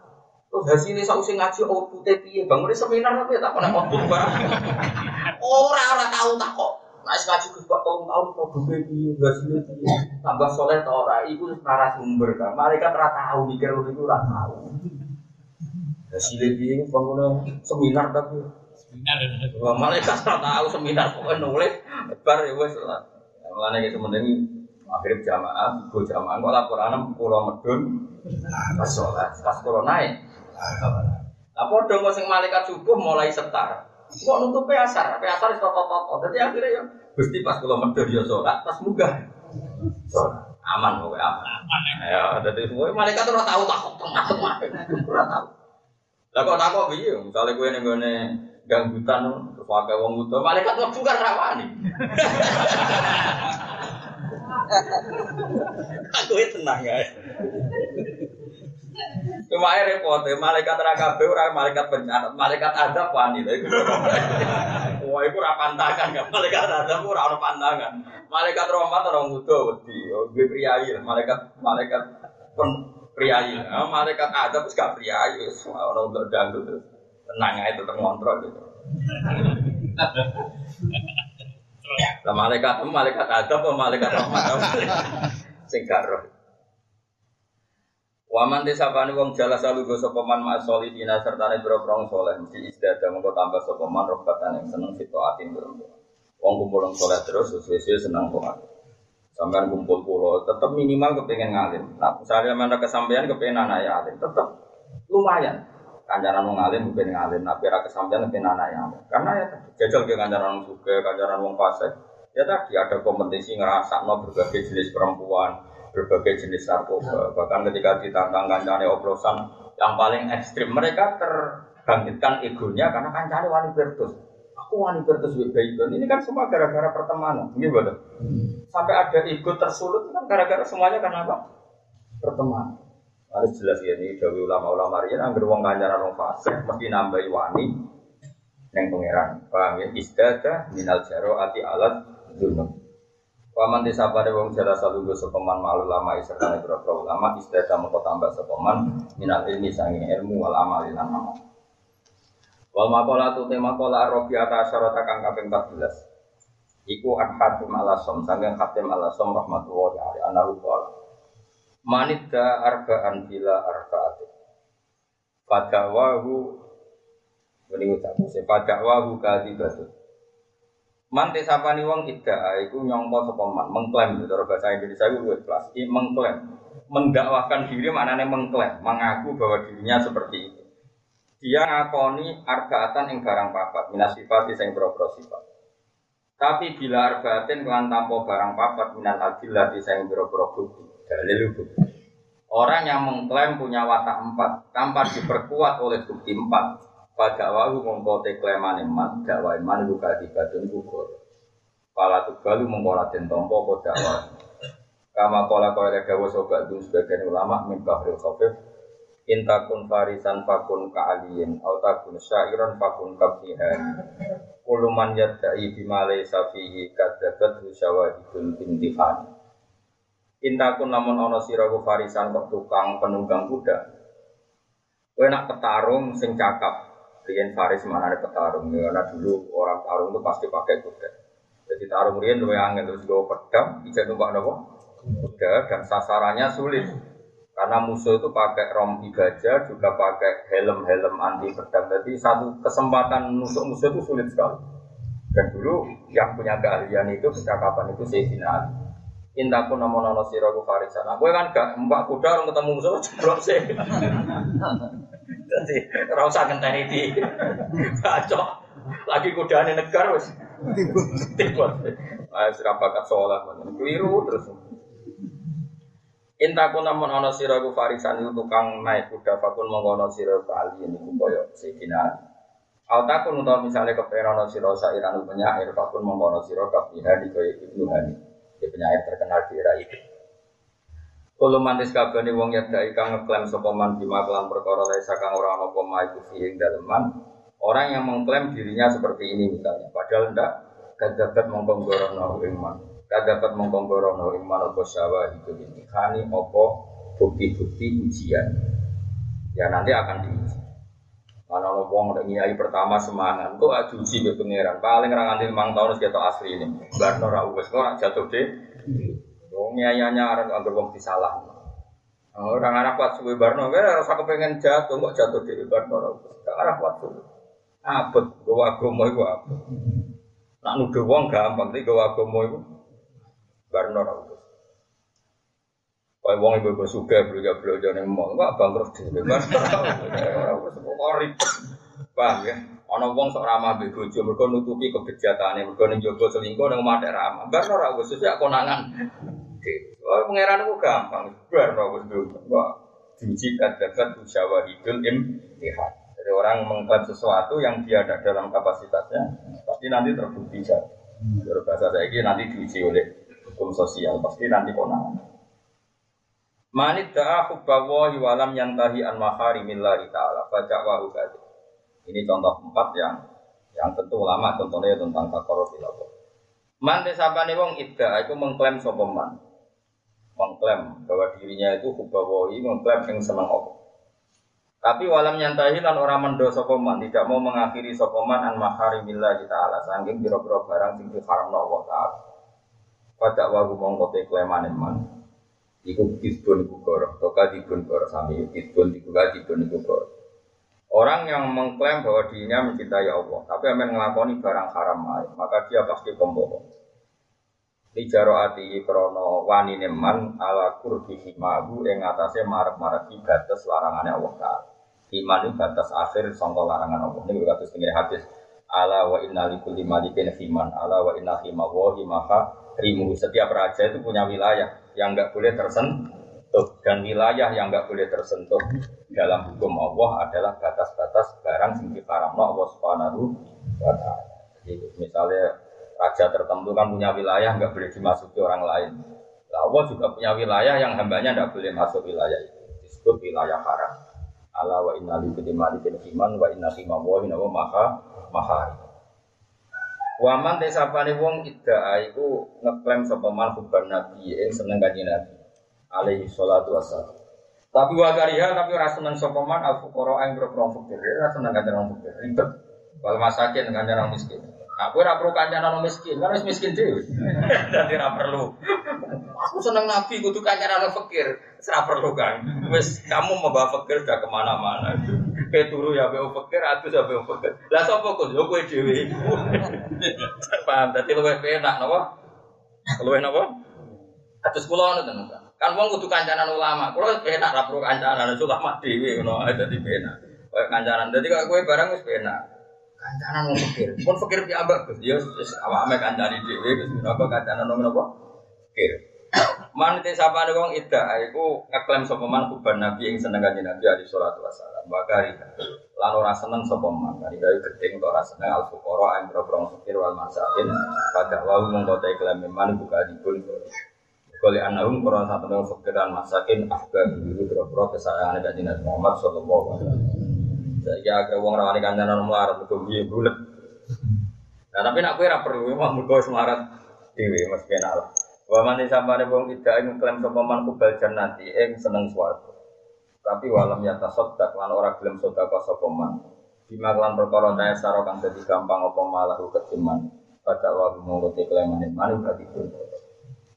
Terus hasilnya sausi ngaji outputnya piye bangun seminar tapi tak pernah output barang. Orang orang tahu tak kok. Nah, ngaji Gus Pak tahun tahun produk piye, hasilnya piye, tambah soleh tau ora, itu narasumber kan. Mereka ora tahu mikir itu ora tahu. Hasilnya piye bangun seminar tapi seminar. Wah, malaikat ora tahu seminar pokoknya nulis bar ya wes lah. Mulane iki sementing akhirnya jamaah, go jamaah kok laporan pulau medun pas sholat, pas pulau naik. Lah padha kok sing malaikat subuh mulai setar. Kok nutup asar, asar itu toto Jadi akhirnya ya Gusti pas kalau medhur ya sholat, pas munggah. Sholat. Aman pokoknya aman. Aman ya. jadi semua malaikat ora tahu takut tengah-tengah. Ora tahu. Lah kok takut piye? Misale kowe ning gone ganggutan terus pakai wong utuh, malaikat mlebu kan rawani. Aku tenang ya. Cuma air repot, malaikat rakabe orang malaikat bencana, malaikat ada wani lha Wah, itu pantangan kan, malaikat ada ora ono pantangan. Malaikat rahmat orang muda wedi, oh, gue priayi, malaikat malaikat pun priayi. Oh, malaikat ada wis gak priayi, ono untuk dangdut terus. Tenang aja tetep ngontrol gitu. Lah malaikat malaikat ada apa malaikat rahmat? Sing gak Waman desapane wong jala salu go sapa man ma solidina serta ne boro prong soleh mesti mengko tambah sapa man robatan yang seneng fito atin boro. Wong kumpul soleh terus sesuai seneng kok. Sampean kumpul pulau tetap minimal kepengen ngalim. Nah, misalnya mana kesampaian kepengen anak ya alim, tetap lumayan. Kanjaran wong alim kepengen ngalim, tapi ra kesampaian kepengen anak ya alim. Karena ya jajal ke kanjaran wong suka, kanjaran wong fasik. Ya tadi ada kompetisi ngerasa no berbagai jenis perempuan, berbagai jenis narkoba. Bahkan ketika ditantang kancane oplosan yang paling ekstrim, mereka terbangkitkan egonya karena kancane wani bertus. Aku wani bertus baik Ini kan semua gara-gara pertemanan. Ini betul. Sampai ada ego tersulut kan gara-gara semuanya karena apa? Pertemanan. Harus jelas ya ini dari ulama-ulama rian anggar wong kancaran wong fasik mesti nambahi wani yang pangeran. Paham ya? Istiadah minal jaro ati alat dunum. Waman desa pada wong jala salugo sopeman malu lama isertane berapa ulama istiadah mengko tambah sopeman minal ilmi sanging ilmu wal amal lan amal. Wal makola tu tema kola arofi ata asyarata kang kaping 14. Iku an hatim ala som sanging hatim ala som rahmatullahi alaihi anahu. Manidda arba'an bila arba'atin. Fadawahu Ini ucap, fadawahu kadibatu Man tesapani wong ida iku nyongko sapa mengklaim cara bahasa Indonesia itu luwih kelas. I mengklaim. Mendakwakan diri maknanya mengklaim, mengaku bahwa dirinya seperti itu. Dia ngakoni arbaatan ing barang papat, minas sifat sing boro sifat. Tapi bila arbaatin kelan tanpa barang papat minat adillah sing boro-boro bukti, dalil bukti. Orang yang mengklaim punya watak empat tanpa diperkuat oleh bukti empat, pada wahu mongko te kleman iman, dakwa iman iku kadibadun gugur. Pala tugalu mongko raden tompo apa dakwa. Kama pola kaya dawa sobat dun sebagian ulama min bahril khafif intakun farisan fakun ka'aliyin au takun syairan fakun kabdihan kuluman yadda'i bimale safihi kadzabat syawahidul intihan intakun namun ono siraku farisan kok tukang penunggang kuda kowe nak petarung sing cakap Rian Faris mana ada petarung ya, karena dulu orang tarung itu pasti pakai kuda. Jadi tarung Rian dua angin terus gue pedang, bisa numpak nopo kuda dan sasarannya sulit karena musuh itu pakai rompi gajah juga pakai helm-helm anti pedang. Jadi satu kesempatan musuh-musuh itu sulit sekali. Dan dulu yang punya keahlian itu percakapan itu Sayyidina Ali. Intaku nama nono siraku farisan. Aku kan gak mbak kuda orang ketemu musuh jeblok sih. Jadi ora usah ngenteni di bacok. Lagi kudane negar wis. Tibot. Ah sira bakat saleh keliru terus. Intaku namun ana sira ku farisan itu tukang naik kuda fakun mongko ana sira kali niku kaya Sayyidina Altakun utawa misalnya kepengen ana sira sairan penyair fakun mongko ana sira di kaya Ibnu Hani. Dia penyair terkenal di era itu. Kulo mantis kabeh wong yadai kang ngeklaim sapa man bima kelan perkara laisa kang ora ana apa iku fi ing daleman. Orang yang mengklaim dirinya seperti ini misalnya, padahal ndak kadapat mongkong gorono ing man. Kadapat mongkong gorono ing man apa syawa itu ini. Kani apa bukti-bukti ujian. Ya nanti akan diuji. Mana ono wong udah ngiyai pertama semangat, kok adu uji be pangeran. Paling ra nganti 5 tahun ketok asli ini. Barno ra wis kok jatuh deh. Wong nyayanya arep anggere wong disalah. Orang Arab kuat suwe barno, kira rasa kepengen jatuh, kok jatuh di barno. Orang Arab kuat suwe. Abet, gue agama itu apa? Nak nuduh wong gampang, tapi gue agama itu barno ra Kayak wong ibu ibu suka beli beli jangan mau nggak bangkrut deh, korip, paham ya? Ono wong sok ramah be bojo, mergo nutupi kebejatane, mergo ning jogo selingkuh ning omah ramah. Bar ora wis sesuk konangan. Oh, pangeran ku gampang, bar ora wis Wah, diuji kadakat usawa hidul imtihan. Jadi orang mengklaim sesuatu yang dia ada dalam kapasitasnya, pasti nanti terbukti jadi. Bahasa saya ini nanti diuji oleh hukum sosial, pasti nanti konangan. Manit da'a hubbawahi walam yantahi an maharimillahi ta'ala Faja'wahu gadi Ini contoh empat yang yang tentu ulama contohnya tentang takor filawah. Man desapane wong idda itu mengklaim sopeman, mengklaim bahwa dirinya itu hubbawahi mengklaim yang senang Allah. Tapi walam nyantahi lan orang mendo sopeman tidak mau mengakhiri sopeman an maharimillahi ta'ala sangking biro-biro barang sing diharamno Allah ta'ala. Faja'wahu mongkote klaiman man Iku kisbun iku goroh, toka dibun goroh sami, kisbun iku dibun iku. Orang yang mengklaim bahwa dirinya mencintai Allah, tapi yang ngelakoni barang haram lain, maka dia pasti pembohong. Lijaro ati krono wani neman ala kurbi himahu yang atasnya marak-marak di batas larangannya Allah Ta'ala. Iman itu batas akhir sangka larangan Allah. Ini berkata setengah hadis. Ala wa inna likulli malikin himan. Ala wa inna himawahi maka rimu. Setiap raja itu punya wilayah yang nggak boleh tersentuh dan wilayah yang nggak boleh tersentuh dalam hukum Allah adalah batas-batas barang sing diharamno Allah Subhanahu wa. Jadi misalnya raja tertentu kan punya wilayah nggak boleh dimasuki orang lain. Nah, Allah juga punya wilayah yang hambanya nggak boleh masuk wilayah itu. Disebut wilayah haram. Allah wa inna li malikin iman wa inna fi mawahin wa maha maha Waman tesapane wong ida iku ngeklaim sapa man hubban nabi ing seneng kanjeng nabi alaihi salatu wassalam. Tapi wa kariha tapi ora seneng sapa man al fuqara ing boro fakir, ora seneng kanjeng wong fakir. Ribet. Wal masakin kanjeng wong miskin. Aku ora perlu kanjeng wong miskin, kan wis miskin dhewe. Dadi ora perlu. Aku seneng nabi kudu kanjeng wong fakir. Ora perlu kan. Wis kamu membawa fakir sudah ke mana-mana. Kayak turu ya beo fakir, atus ya beo fakir. Lah sapa kok yo kowe dhewe. Paham, dadi luwih penak napa? Luwih napa? Atus kula ngono to. Kan wong kudu kancanan ulama. Kula penak ra perlu kancanan ulama dhewe ngono dadi penak. Kayak kancanan. Dadi kok kowe barang wis penak. Kancanan wong fakir. Pun fakir piambak Gus. Ya wis awake kancani dhewe Gus. Napa kancanan napa? Fakir. Man te sapa wong ida iku ngeklaim sapa man kuban nabi ing seneng kanjeng Nabi alaihi salatu wasallam. Bakari lan ora seneng sapa man. Kali gawe gedeng ora seneng al fuqara ing boro fakir wal masakin. Pada wau mongko te klaim man buka dipun. Kali anahum satu nang fakiran masakin ahga biru boro kesayangane kanjeng Nabi Muhammad sallallahu alaihi wasallam. Saiki akeh wong rawani kancanan melarat kok piye bulet. Nah tapi nak ora perlu memang mergo semarat dhewe Mas kenal. Wa man samane wong tidak ing klaim sapa man kubal jannati ing seneng swarga. Tapi walam ya tasaddaq lan ora gelem sedekah sapa man. Bima lan perkara daya saro kang dadi gampang apa malah ketiman. Pada wa monggo te klaim man berarti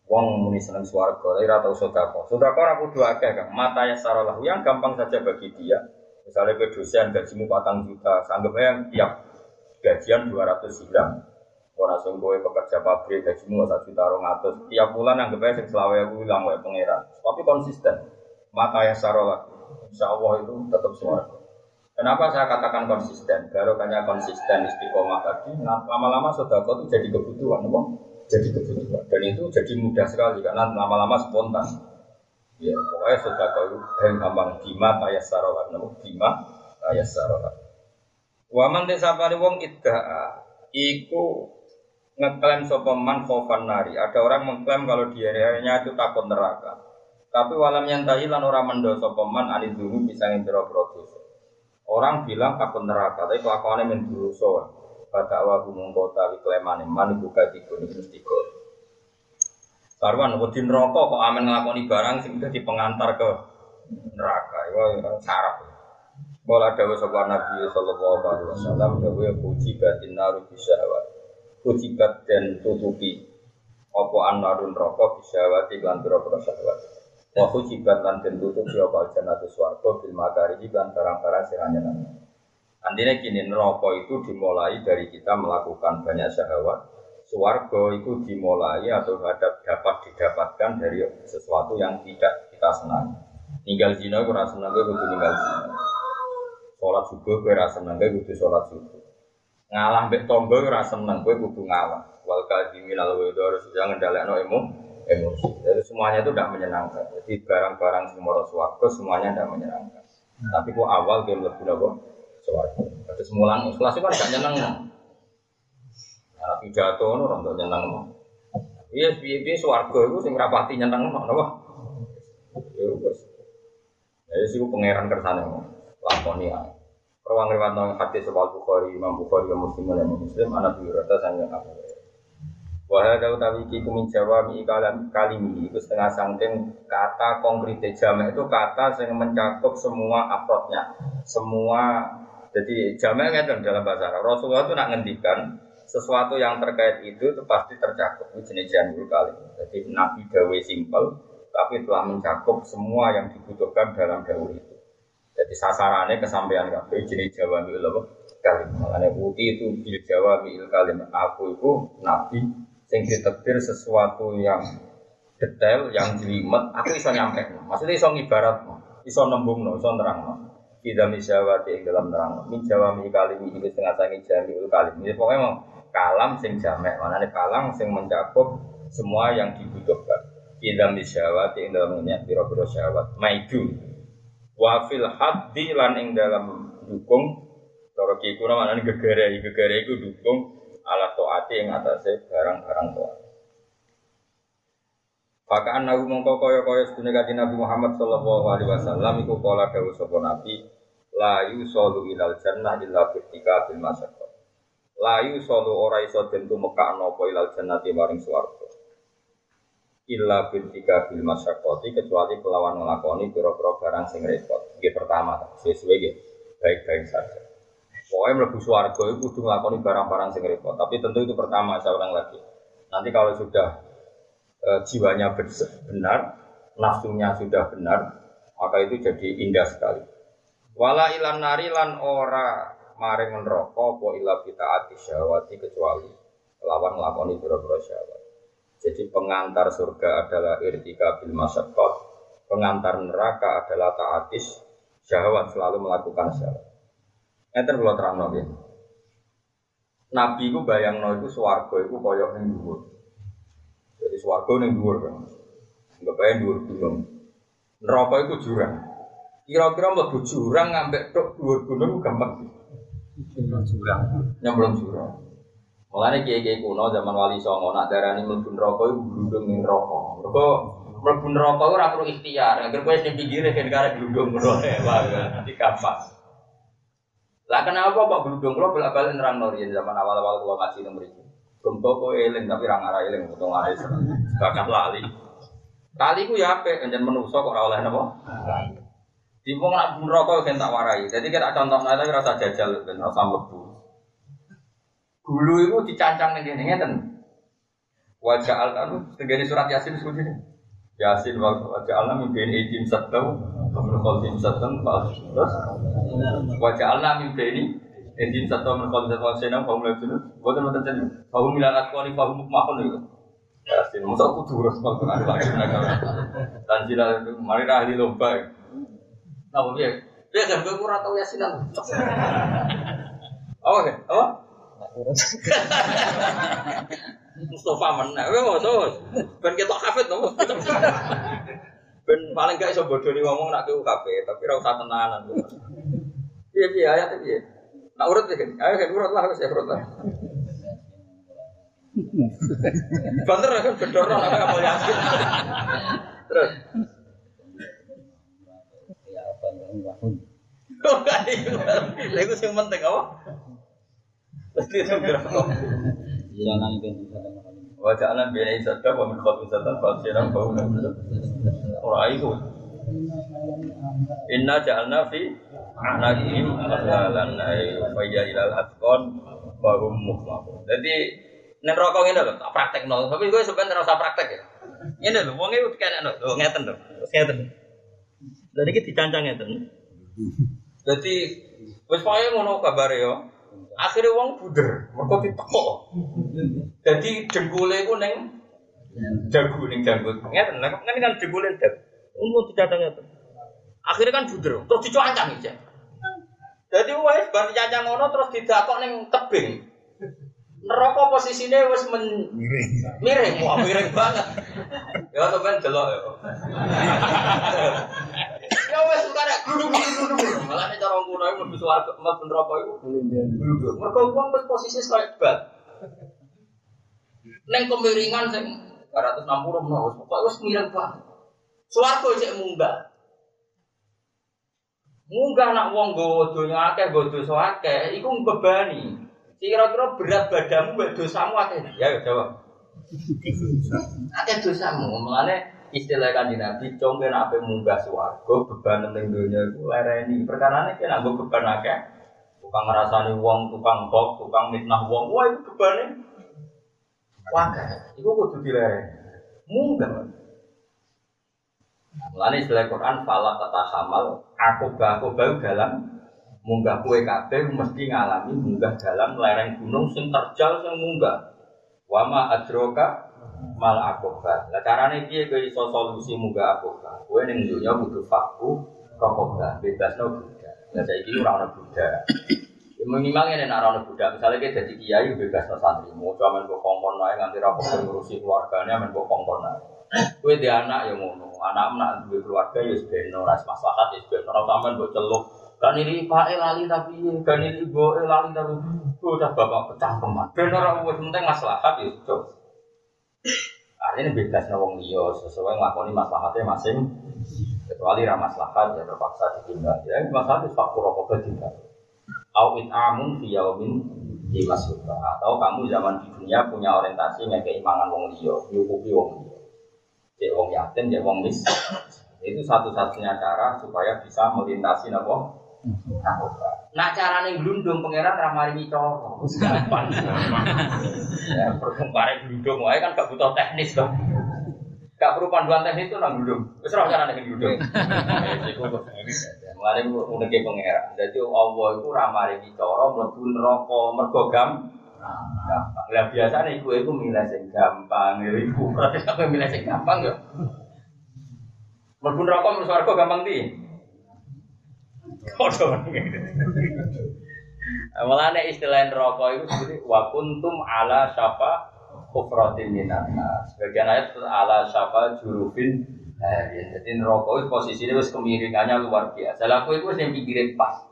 Wong muni seneng swarga, ora tau sedekah. Sedekah ora kudu akeh, Kang. Mata ya saro yang gampang saja bagi dia. Misalnya ke dosen gajimu 4 juta, sanggup yang tiap gajian 200 gram Orang sing kowe pekerja pabrik gajimu satu juta rong atus tiap bulan yang aja sing selawe aku bilang wae pangeran. Tapi konsisten. Maka ya sarolah. Insya Allah itu tetap suara. Kenapa saya katakan konsisten? Barokahnya konsisten istiqomah tadi. Nah, lama-lama kau itu jadi kebutuhan, apa? Jadi kebutuhan. Dan itu jadi mudah sekali karena lama-lama spontan. Ya, pokoknya kau itu gampang bima kaya sarolah, namun bima kaya sarolah. Waman desa wong idda'a iku ngeklaim sopeman khofan nari. Ada orang mengklaim kalau dianya itu takut neraka. Tapi walam yang lan orang mendoso peman anit dulu bisa ngintero produs. Orang bilang aku neraka, tapi kelakuannya awal gunung kota di Kleman, mana buka di gunung mesti Karuan wedi neraka kok amen nglakoni barang sing dadi pengantar ke neraka. Iku sarap. Kala dawuh sapa Nabi sallallahu alaihi wasallam dawuh puji batin naru bisyahwat. Puji dan tutupi apa anarun neraka bisyahwati lan pira-pira syahwat. Wa hujibat lan tutupi apa jannatu swarga bil makari lan barang-barang sing anyen. Andine kini neraka itu dimulai dari kita melakukan banyak syahwat, Suwargo itu dimulai atau hadap dapat didapatkan dari sesuatu yang tidak kita senang. Ninggal zina rasa senang gue kudu ninggal zina. Sholat subuh gue rasa senang gue kudu sholat subuh. Ngalah mbek tombo rasa senang gue kudu ngalah. Wal kadimin al harus jangan no emo emosi. Jadi semuanya itu tidak menyenangkan. Jadi barang-barang semua suwargo semuanya tidak menyenangkan. Tapi kok awal gue lebih nopo suwargo. Terus mulang ikhlas itu kan gak nyenang. Nah, pidato itu untuk nyenang no. Iya, piye piye swarga itu sing rapati nyenang no, napa? Ya wis. Ya sih pangeran kersane. Lakoni ae. Rawang riwayat nang hadis sebal Bukhari, Imam Bukhari dan Muslim dan Muslim anak biurata sanjang Abu Wahai kau tahu kiku min jawa mi kalam kalimi itu setengah sangking kata konkret jamak itu kata yang mencakup semua afrodnya semua jadi jamak kan dalam bahasa Arab Rasulullah itu nak ngendikan sesuatu yang terkait itu itu pasti tercakup di jenis janur kali. Jadi Nabi Dawe simpel, tapi telah mencakup semua yang dibutuhkan dalam dawe itu. Jadi sasarannya kesampaian kabeh jenis Jawa mil kali. Makanya uti itu bil Jawa mil kali. Aku itu Nabi yang ditetir sesuatu yang detail, yang jelimet, aku bisa nyampe. Maksudnya bisa ngibarat, bisa nembung, bisa terang. Kita misyawati yang dalam terang. Min Jawa mi kalim ini setengah sangi jami kalim. Ini pokoknya mau kalam sing jamek mana nih kalam sing mencakup semua yang dibutuhkan idam disyawat ing dalam niat biro-biro syawat maidu wafil haddi lan ing dalam dukung. Cara kiku mana nih gegere gegere itu dukung ala toati yang atasnya barang-barang toat. Pakaan nabi mongko kaya kaya sedunia kaji Nabi Muhammad Sallallahu Alaihi Wasallam iku kola dawu sopo Nabi la yusolu ilal jannah illa birtika bil masyarakat layu solo ora iso den tumeka napa ilal jannati maring swarga illa bintika bil masyaqqati kecuali kelawan nglakoni pira-pira barang sing repot. Nggih pertama sesuai nggih. Baik-baik saja. Pokoknya mlebu swarga itu kudu nglakoni barang-barang sing repot. Tapi tentu itu pertama saya ulang lagi. Nanti kalau sudah e, jiwanya benar nafsunya sudah benar maka itu jadi indah sekali. Wala ilan nari lan ora maring neraka apa ila ati syahwati kecuali lawan nglakoni pira-pira syahwat. Jadi pengantar surga adalah irtika bil masyaqqat, pengantar neraka adalah taatis syahwat selalu melakukan syahwat. Enten kula terangno nggih. Nabi ku bayangno iku swarga iku kaya ning dhuwur. Jadi swarga ning dhuwur kan. Enggak bayang dhuwur gunung. Neraka iku jurang. Kira-kira mlebu jurang ngambek dhuwur gunung gampang. jurang. Nyemplung jurang. Mulane kiai-kiai kuno zaman Wali Songo nak darani mlebu neraka iku glundung ning neraka. Mergo mlebu neraka ora perlu ikhtiar. Agar kowe sing pinggire kan karek glundung ngono ya, nanti gampang. Lah kenapa Pak glundung kula bolak-balik nerang nori zaman awal-awal kula ngaji nang mriki. Gumpo kowe eling tapi ra ngara eling utawa ngara bakat lali. Kali ku ya apik, njen menungso kok ora oleh napa? Di wong nak rokok kan tak warai. Jadi kita contoh nada rasa jajal dan rasa lebu. Gulu itu dicancang nih gini ngeten. Wajah al kan tegani surat yasin seperti ini. Yasin wajah al mimpi ini tim satu, menukol tim satu, terus wajah al mimpi ini Edin satu menukol satu senang kaum lagi itu, bukan nonton jadi kaum milarat kau nih kaum makon itu. Yasin, masa aku turun kalau ada lagi. Dan jila mari ahli lomba. Apa dia? Dia kan gue kurang tahu yasinan. Apa Nah, urut. Mustafa meneh. Kowe ngono Ben ketok kafet to. Ben paling gak iso bodoni ngomong nak ku kafe, tapi ora usah tenanan. Iya piye ayat piye? Nak urut deh. Ayo kan urut lah wis ya urut lah. Banter kan bedoro apa kapal yasin. Terus. Ya apa ngomong. Lha oh, iya. iku sing penting apa? Itu? Jangan itu bisa Wa ja'alna baina sadda wa min khalfi sadda fasiran fa hum Ora iku. Inna ja'alna fi anaqihim aghlalan ay fa ya ilal atqan wa hum mukmahun. Jadi rokok ngene lho, tak praktekno. Tapi kowe sebenarnya ora usah praktek ya. Ngene lho, wong e kenekno. Lho ngeten. Terus ngeten. Jadi iki dicancang ngeten. Jadi wis pokoke ngono kabare yo. Akhirnya wong buder, mergo ditekok. Jadi dengkule ku ning jago ning janggut. Ngeten, nek kan kan dengkule dag. Umum dicacang ngeten. Akhirnya kan buder, terus dicancang iki. Jadi wis bar dicancang ngono terus didakok ning tebing. Neraka posisine wis men miring. Miring, wah miring banget. Ya sampean delok ya. Gluduk-gluduk. Malah nek cara ngono iku mlebu swarga mlebu neraka iku gluduk. Mergo wong wis posisi kaya bat. Neng kemiringan sing 260 menawa wis pokoke wis miring banget. Swarga cek munggah. Munggah nak wong nggawa donya akeh, nggawa dosa akeh, iku mbebani. Kira-kira berat badanmu mbek dosamu akeh. Ya ya jawab. Akeh dosamu, mulane istilah kanji Nabi, cong kena apa munggah swarga beban ning donya iku lereni. Perkarane kena nggo beban akeh. Tukang ngrasani wong, tukang kok, tukang mitnah wong, wah itu bebane. Wah, iku kudu dilereni. Munggah. Mulane istilah Quran fala kata hamal akobah akobah dalam munggah kue kabeh mesti ngalami munggah dalam lereng gunung sing terjal sing munggah. Wama adroka mal akobah. Lah carane piye kowe iso solusi munggah akobah? Kowe ning dunya kudu faku rokobah, bebasno budak. Lah saiki ora ono budak. Ya minimal ngene nek ora ono budak, misale kowe dadi kiai bebasno santri, mau amen mbok kongkon wae nganti ra perlu ngurusi keluargane amen mbok kongkon wae. Kowe di anak ya ngono, anak nak duwe keluarga ya sebeno ras maslahat ya sebeno ora sampean mbok celuk. Kan ini Pak lali tapi kan ini Ibu lali tapi udah bapak pecah teman. Ben ora wis penting maslahat ya. Artinya bebas nawang liya sesuai nglakoni maslahatnya masing kecuali ra maslahat ya terpaksa ditinggal. Ya maslahat itu faktor rokok ditinggal. Au amun fi yaumin di atau kamu zaman di dunia punya orientasi ngekei mangan wong liya, nyukupi wong liya cek wong yatim, cek wong mis. Itu satu-satunya cara supaya bisa melintasi napa? Nah carane glundung pangeran ra maringi cara. Wis gampang. Ya perkembangan glundung wae kan gak butuh teknis kok. Gak perlu panduan teknis itu nang glundung. Wis ora carane glundung. Mulane uneke pangeran. Dadi Allah iku ra maringi cara mlebu neraka mergo gampang. Lah biasane iku iku milih sing gampang ya iku. Aku milih sing gampang ya. Mlebu neraka mlebu swarga gampang di. Padha Mulane istilah neraka itu seperti wa kuntum ala syafa kufratin minan Sebagian ayat ala syafa jurufin Ya, jadi neraka itu posisinya wis kemiringannya luar biasa. Lah aku itu yang pikirin pas.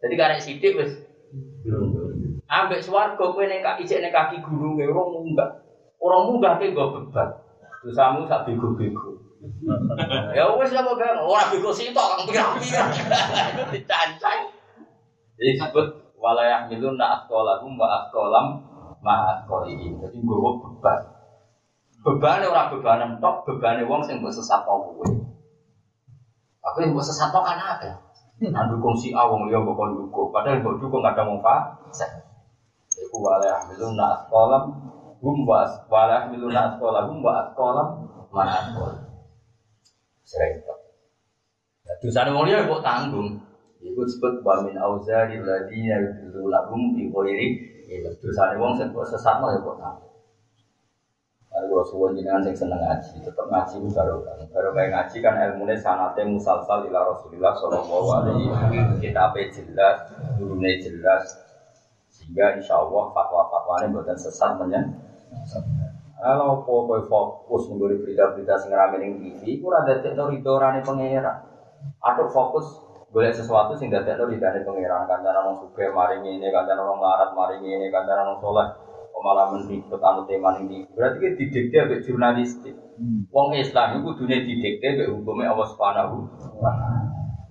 Jadi karena sidik wis Ambek swarga kowe ning kaki cek ning kaki gununge ora munggah. Ora munggah ke nggo beban. Dosamu sak bego-bego. Ya wis apa kan ora bego sitok kang pirang-pirang. Dicancang. Jadi disebut walayah milun na asqalahum wa asqalam ma asqalihim. Jadi nggowo beban. Bebane ora bebanan tok, bebane wong sing mbok sesat kowe. Aku yang mbok sesat kan apa? Nah, dukung si A wong mbok kon dukung. Padahal mbok dukung kadang wong fasik. Iku wala yahmilun na asqalam hum wa wala yahmilun na asqalam hum wa asqalam ma asqal. Itu. Ya dosane wong liya mbok tanggung. Iku disebut wa min auzari alladziina yudillu lahum bi ghairi ilm. Dosane wong sing mbok sesatno ya mbok tanggung. Kalau suwon jenengan sing seneng ngaji, tetap ngaji itu baru kan. Baru kayak ngaji kan ilmunya sanate musalsal ila Rasulillah Shallallahu Alaihi Wasallam. Kita jelas, gurunya jelas, sehingga insya Allah fatwa-fatwanya buatan sesat menyen. Kalau pokoknya fokus mengguri berita-berita sing rame ning TV, itu ada tekno ridorane pangeran. Atau fokus boleh sesuatu sing dadekno ridane pangeran, kancanan wong sugih maring ini, kancanan wong larat maring ini, kancanan wong soleh. Malah menribut anu tema ini berarti kan didikte ambek jurnalistik. Wong Islam itu dunia didikte ambek hukumnya Allah Subhanahu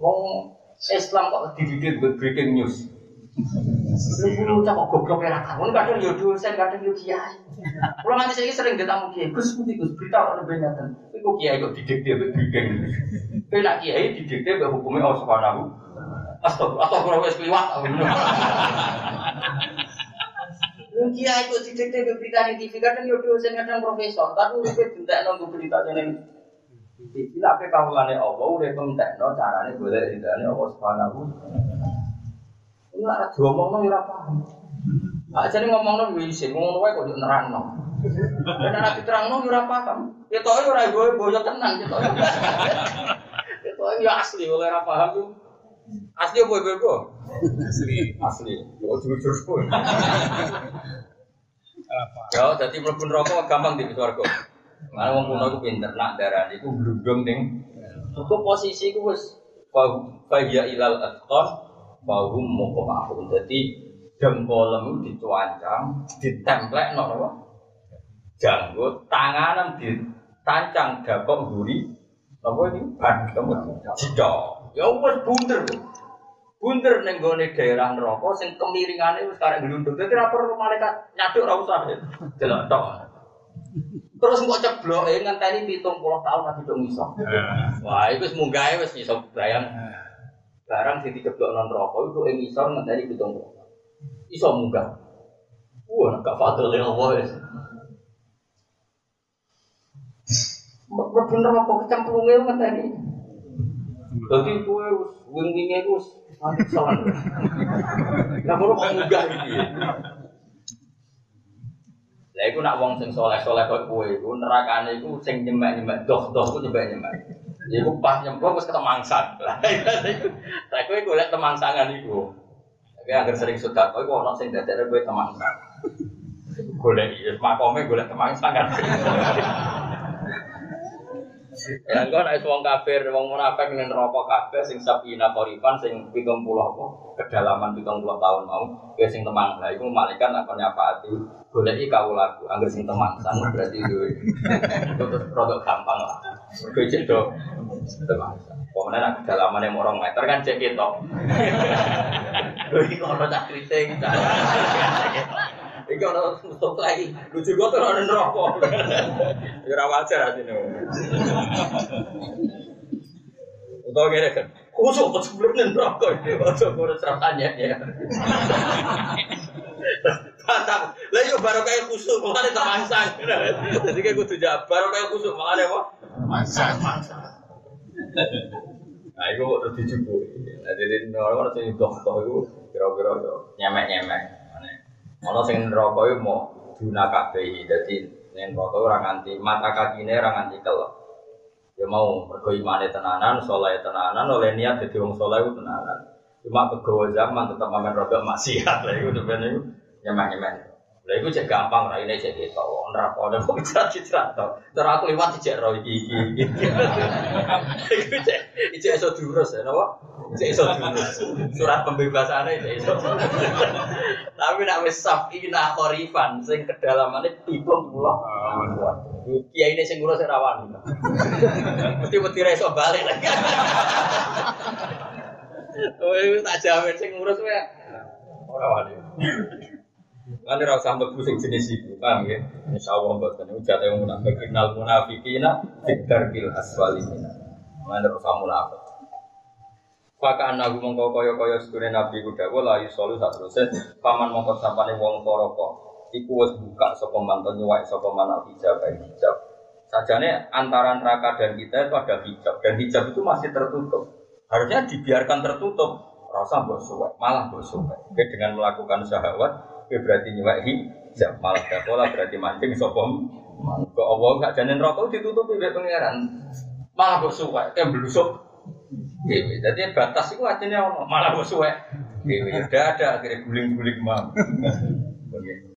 wong Islam kok dididik breaking news. Lu cak kok goblok era kamu kadang yo dosen kadang yo kiai. Kalau nanti saya sering ketemu kiai, Gus Gus Gus berita orang benyatan. Iku kiai kok didikte breaking news. Tapi nak kiai didikte buat hukumnya Allah Subhanahu. Astagfirullah, astagfirullah wes kliwat. Lu kiai kok didikte buat berita di TV kadang yo dosen kadang profesor, tapi udah tidak nunggu berita yang Bila pe kawulane Allah udah pentekno carane golek ridane Allah Subhanahu Enggak ada diomongno ora paham. Aja nih ngomongno isin, ngomong wae kok nerangno. Dan nek diterangno ora paham. Ya tok ora gue boyo tenan gitu. Ya tok ya asli oleh ora paham tuh. Asli apa bebo? Asli. Asli. Yo jujur pun. Ya, jadi mlebu neraka gampang di swarga. Mana wong kuno iku pinter nak darah iku glundung ning iku posisi iku wis fa ya ilal atqan fa hum muqamahun. Dadi jempolem dicuancang, ditemplek no apa? Janggut, tanganan ditancang dakok guri. Apa ini? Ban kamu jidok. Ya wis bunder. Bunder ning gone daerah neraka sing kemiringane wis karek glundung. Dadi ora perlu malaikat nyaduk ora usah. Delok tok. Terus kok ceblok ngenteni pitung puluh tahun lagi dong iso. Wah, itu wis munggah wis iso bayang. Barang sing diceblok non rokok itu ing iso ngenteni pitung puluh. Iso munggah. Wah, gak fatul ya Allah wis. Bener apa kecemplunge ngenteni. Dadi kowe wis wing-winge wis mati salah. Lah kok munggah iki. Lah iku nak wong sing soleh-soleh koyo kowe iku nerakane iku sing nyemek-nyemek doh-doh ku nyemek-nyemek. Ya iku pas nyemplung wis ketemangsan. Lah iya, kowe golek temangsangan iku. Tapi agar sering sudah kowe kok ono sing dadekne kowe temangsan. Golek ya makome golek temangsangan. Ya engko nek wong kafir, wong munafik ning neraka kabeh sing sabina korifan sing 70 apa kedalaman 70 tahun mau kowe sing temang. Lah iku malaikat akan nyafaati goleki kawulaku angger sing temang sana berarti itu terus produk gampang lah. Mergo cek do temang. Pokoknya nak kedalaman yang orang meter kan cek itu. Iki ono tak kriting. Iki musuh lagi. Lucu gue tuh ono neraka. Ya ora wajar asine. Utawa ngene kan. Kusuk sebelum neraka iki. Ojo ora rasanya ya. Mantap. Lah yo baru kayak kusuk makane tak mangsang. Jadi kayak kudu jawab baru kayak kusuk makane apa? Mangsang. Nah, itu terus dijubuki. Nah, jadi orang-orang sing doh-doh itu kira-kira yo nyemek-nyemek. Ono sing neraka iku mau duna kabeh. Dadi ning neraka ora nganti mata kakine ora nganti kelep. Ya mau mergo imane tenanan, saleh tenanan, oleh niat dadi wong saleh tenanan. Cuma kegawa zaman tetap mamen rodok maksiat lah iku sebenarnya nyemek-nyemek. Lah iku cek gampang ra ini cek gitu. Neraka ada kok citra-citra to. Terus aku liwat cek ro iki iki. Iku cek cek iso diurus ya napa? Cek iso diurus. Surat pembebasane cek iso. Tapi nak wis sabina korifan sing pitung puluh. Kiai ini sing ngurus rawan. Mesti mesti iso balik lagi. Oh, tak jamin sing ngurus wae. Ora wani. Kan ora usah mlebu sing jenis iku, paham ya? Insyaallah mboten ujate wong munafik innal munafiqina fitarkil aswalin. Mana ora usah munafik. Maka anak mongko kaya kaya sedune nabi ku dawuh la yusollu sak teruse paman mongko sapane wong toroko. Iku wis buka sapa manton nyuwak sapa manal hijab bae hijab. Sajane antara neraka dan kita itu ada hijab dan hijab itu masih tertutup. Harusnya dibiarkan tertutup. Rasa suwek, malah. Oke, dengan melakukan syahwat, oke berarti nyuwek hijab, malah dakola berarti mancing sopom. Kok Allah nggak janin rokok ditutupi oleh pangeran. Malah mbok suwek, kayak belusuk. Dewi. Jadi batas itu artinya malah mbok suwek. Dewi. Udah ada akhirnya guling-guling mam.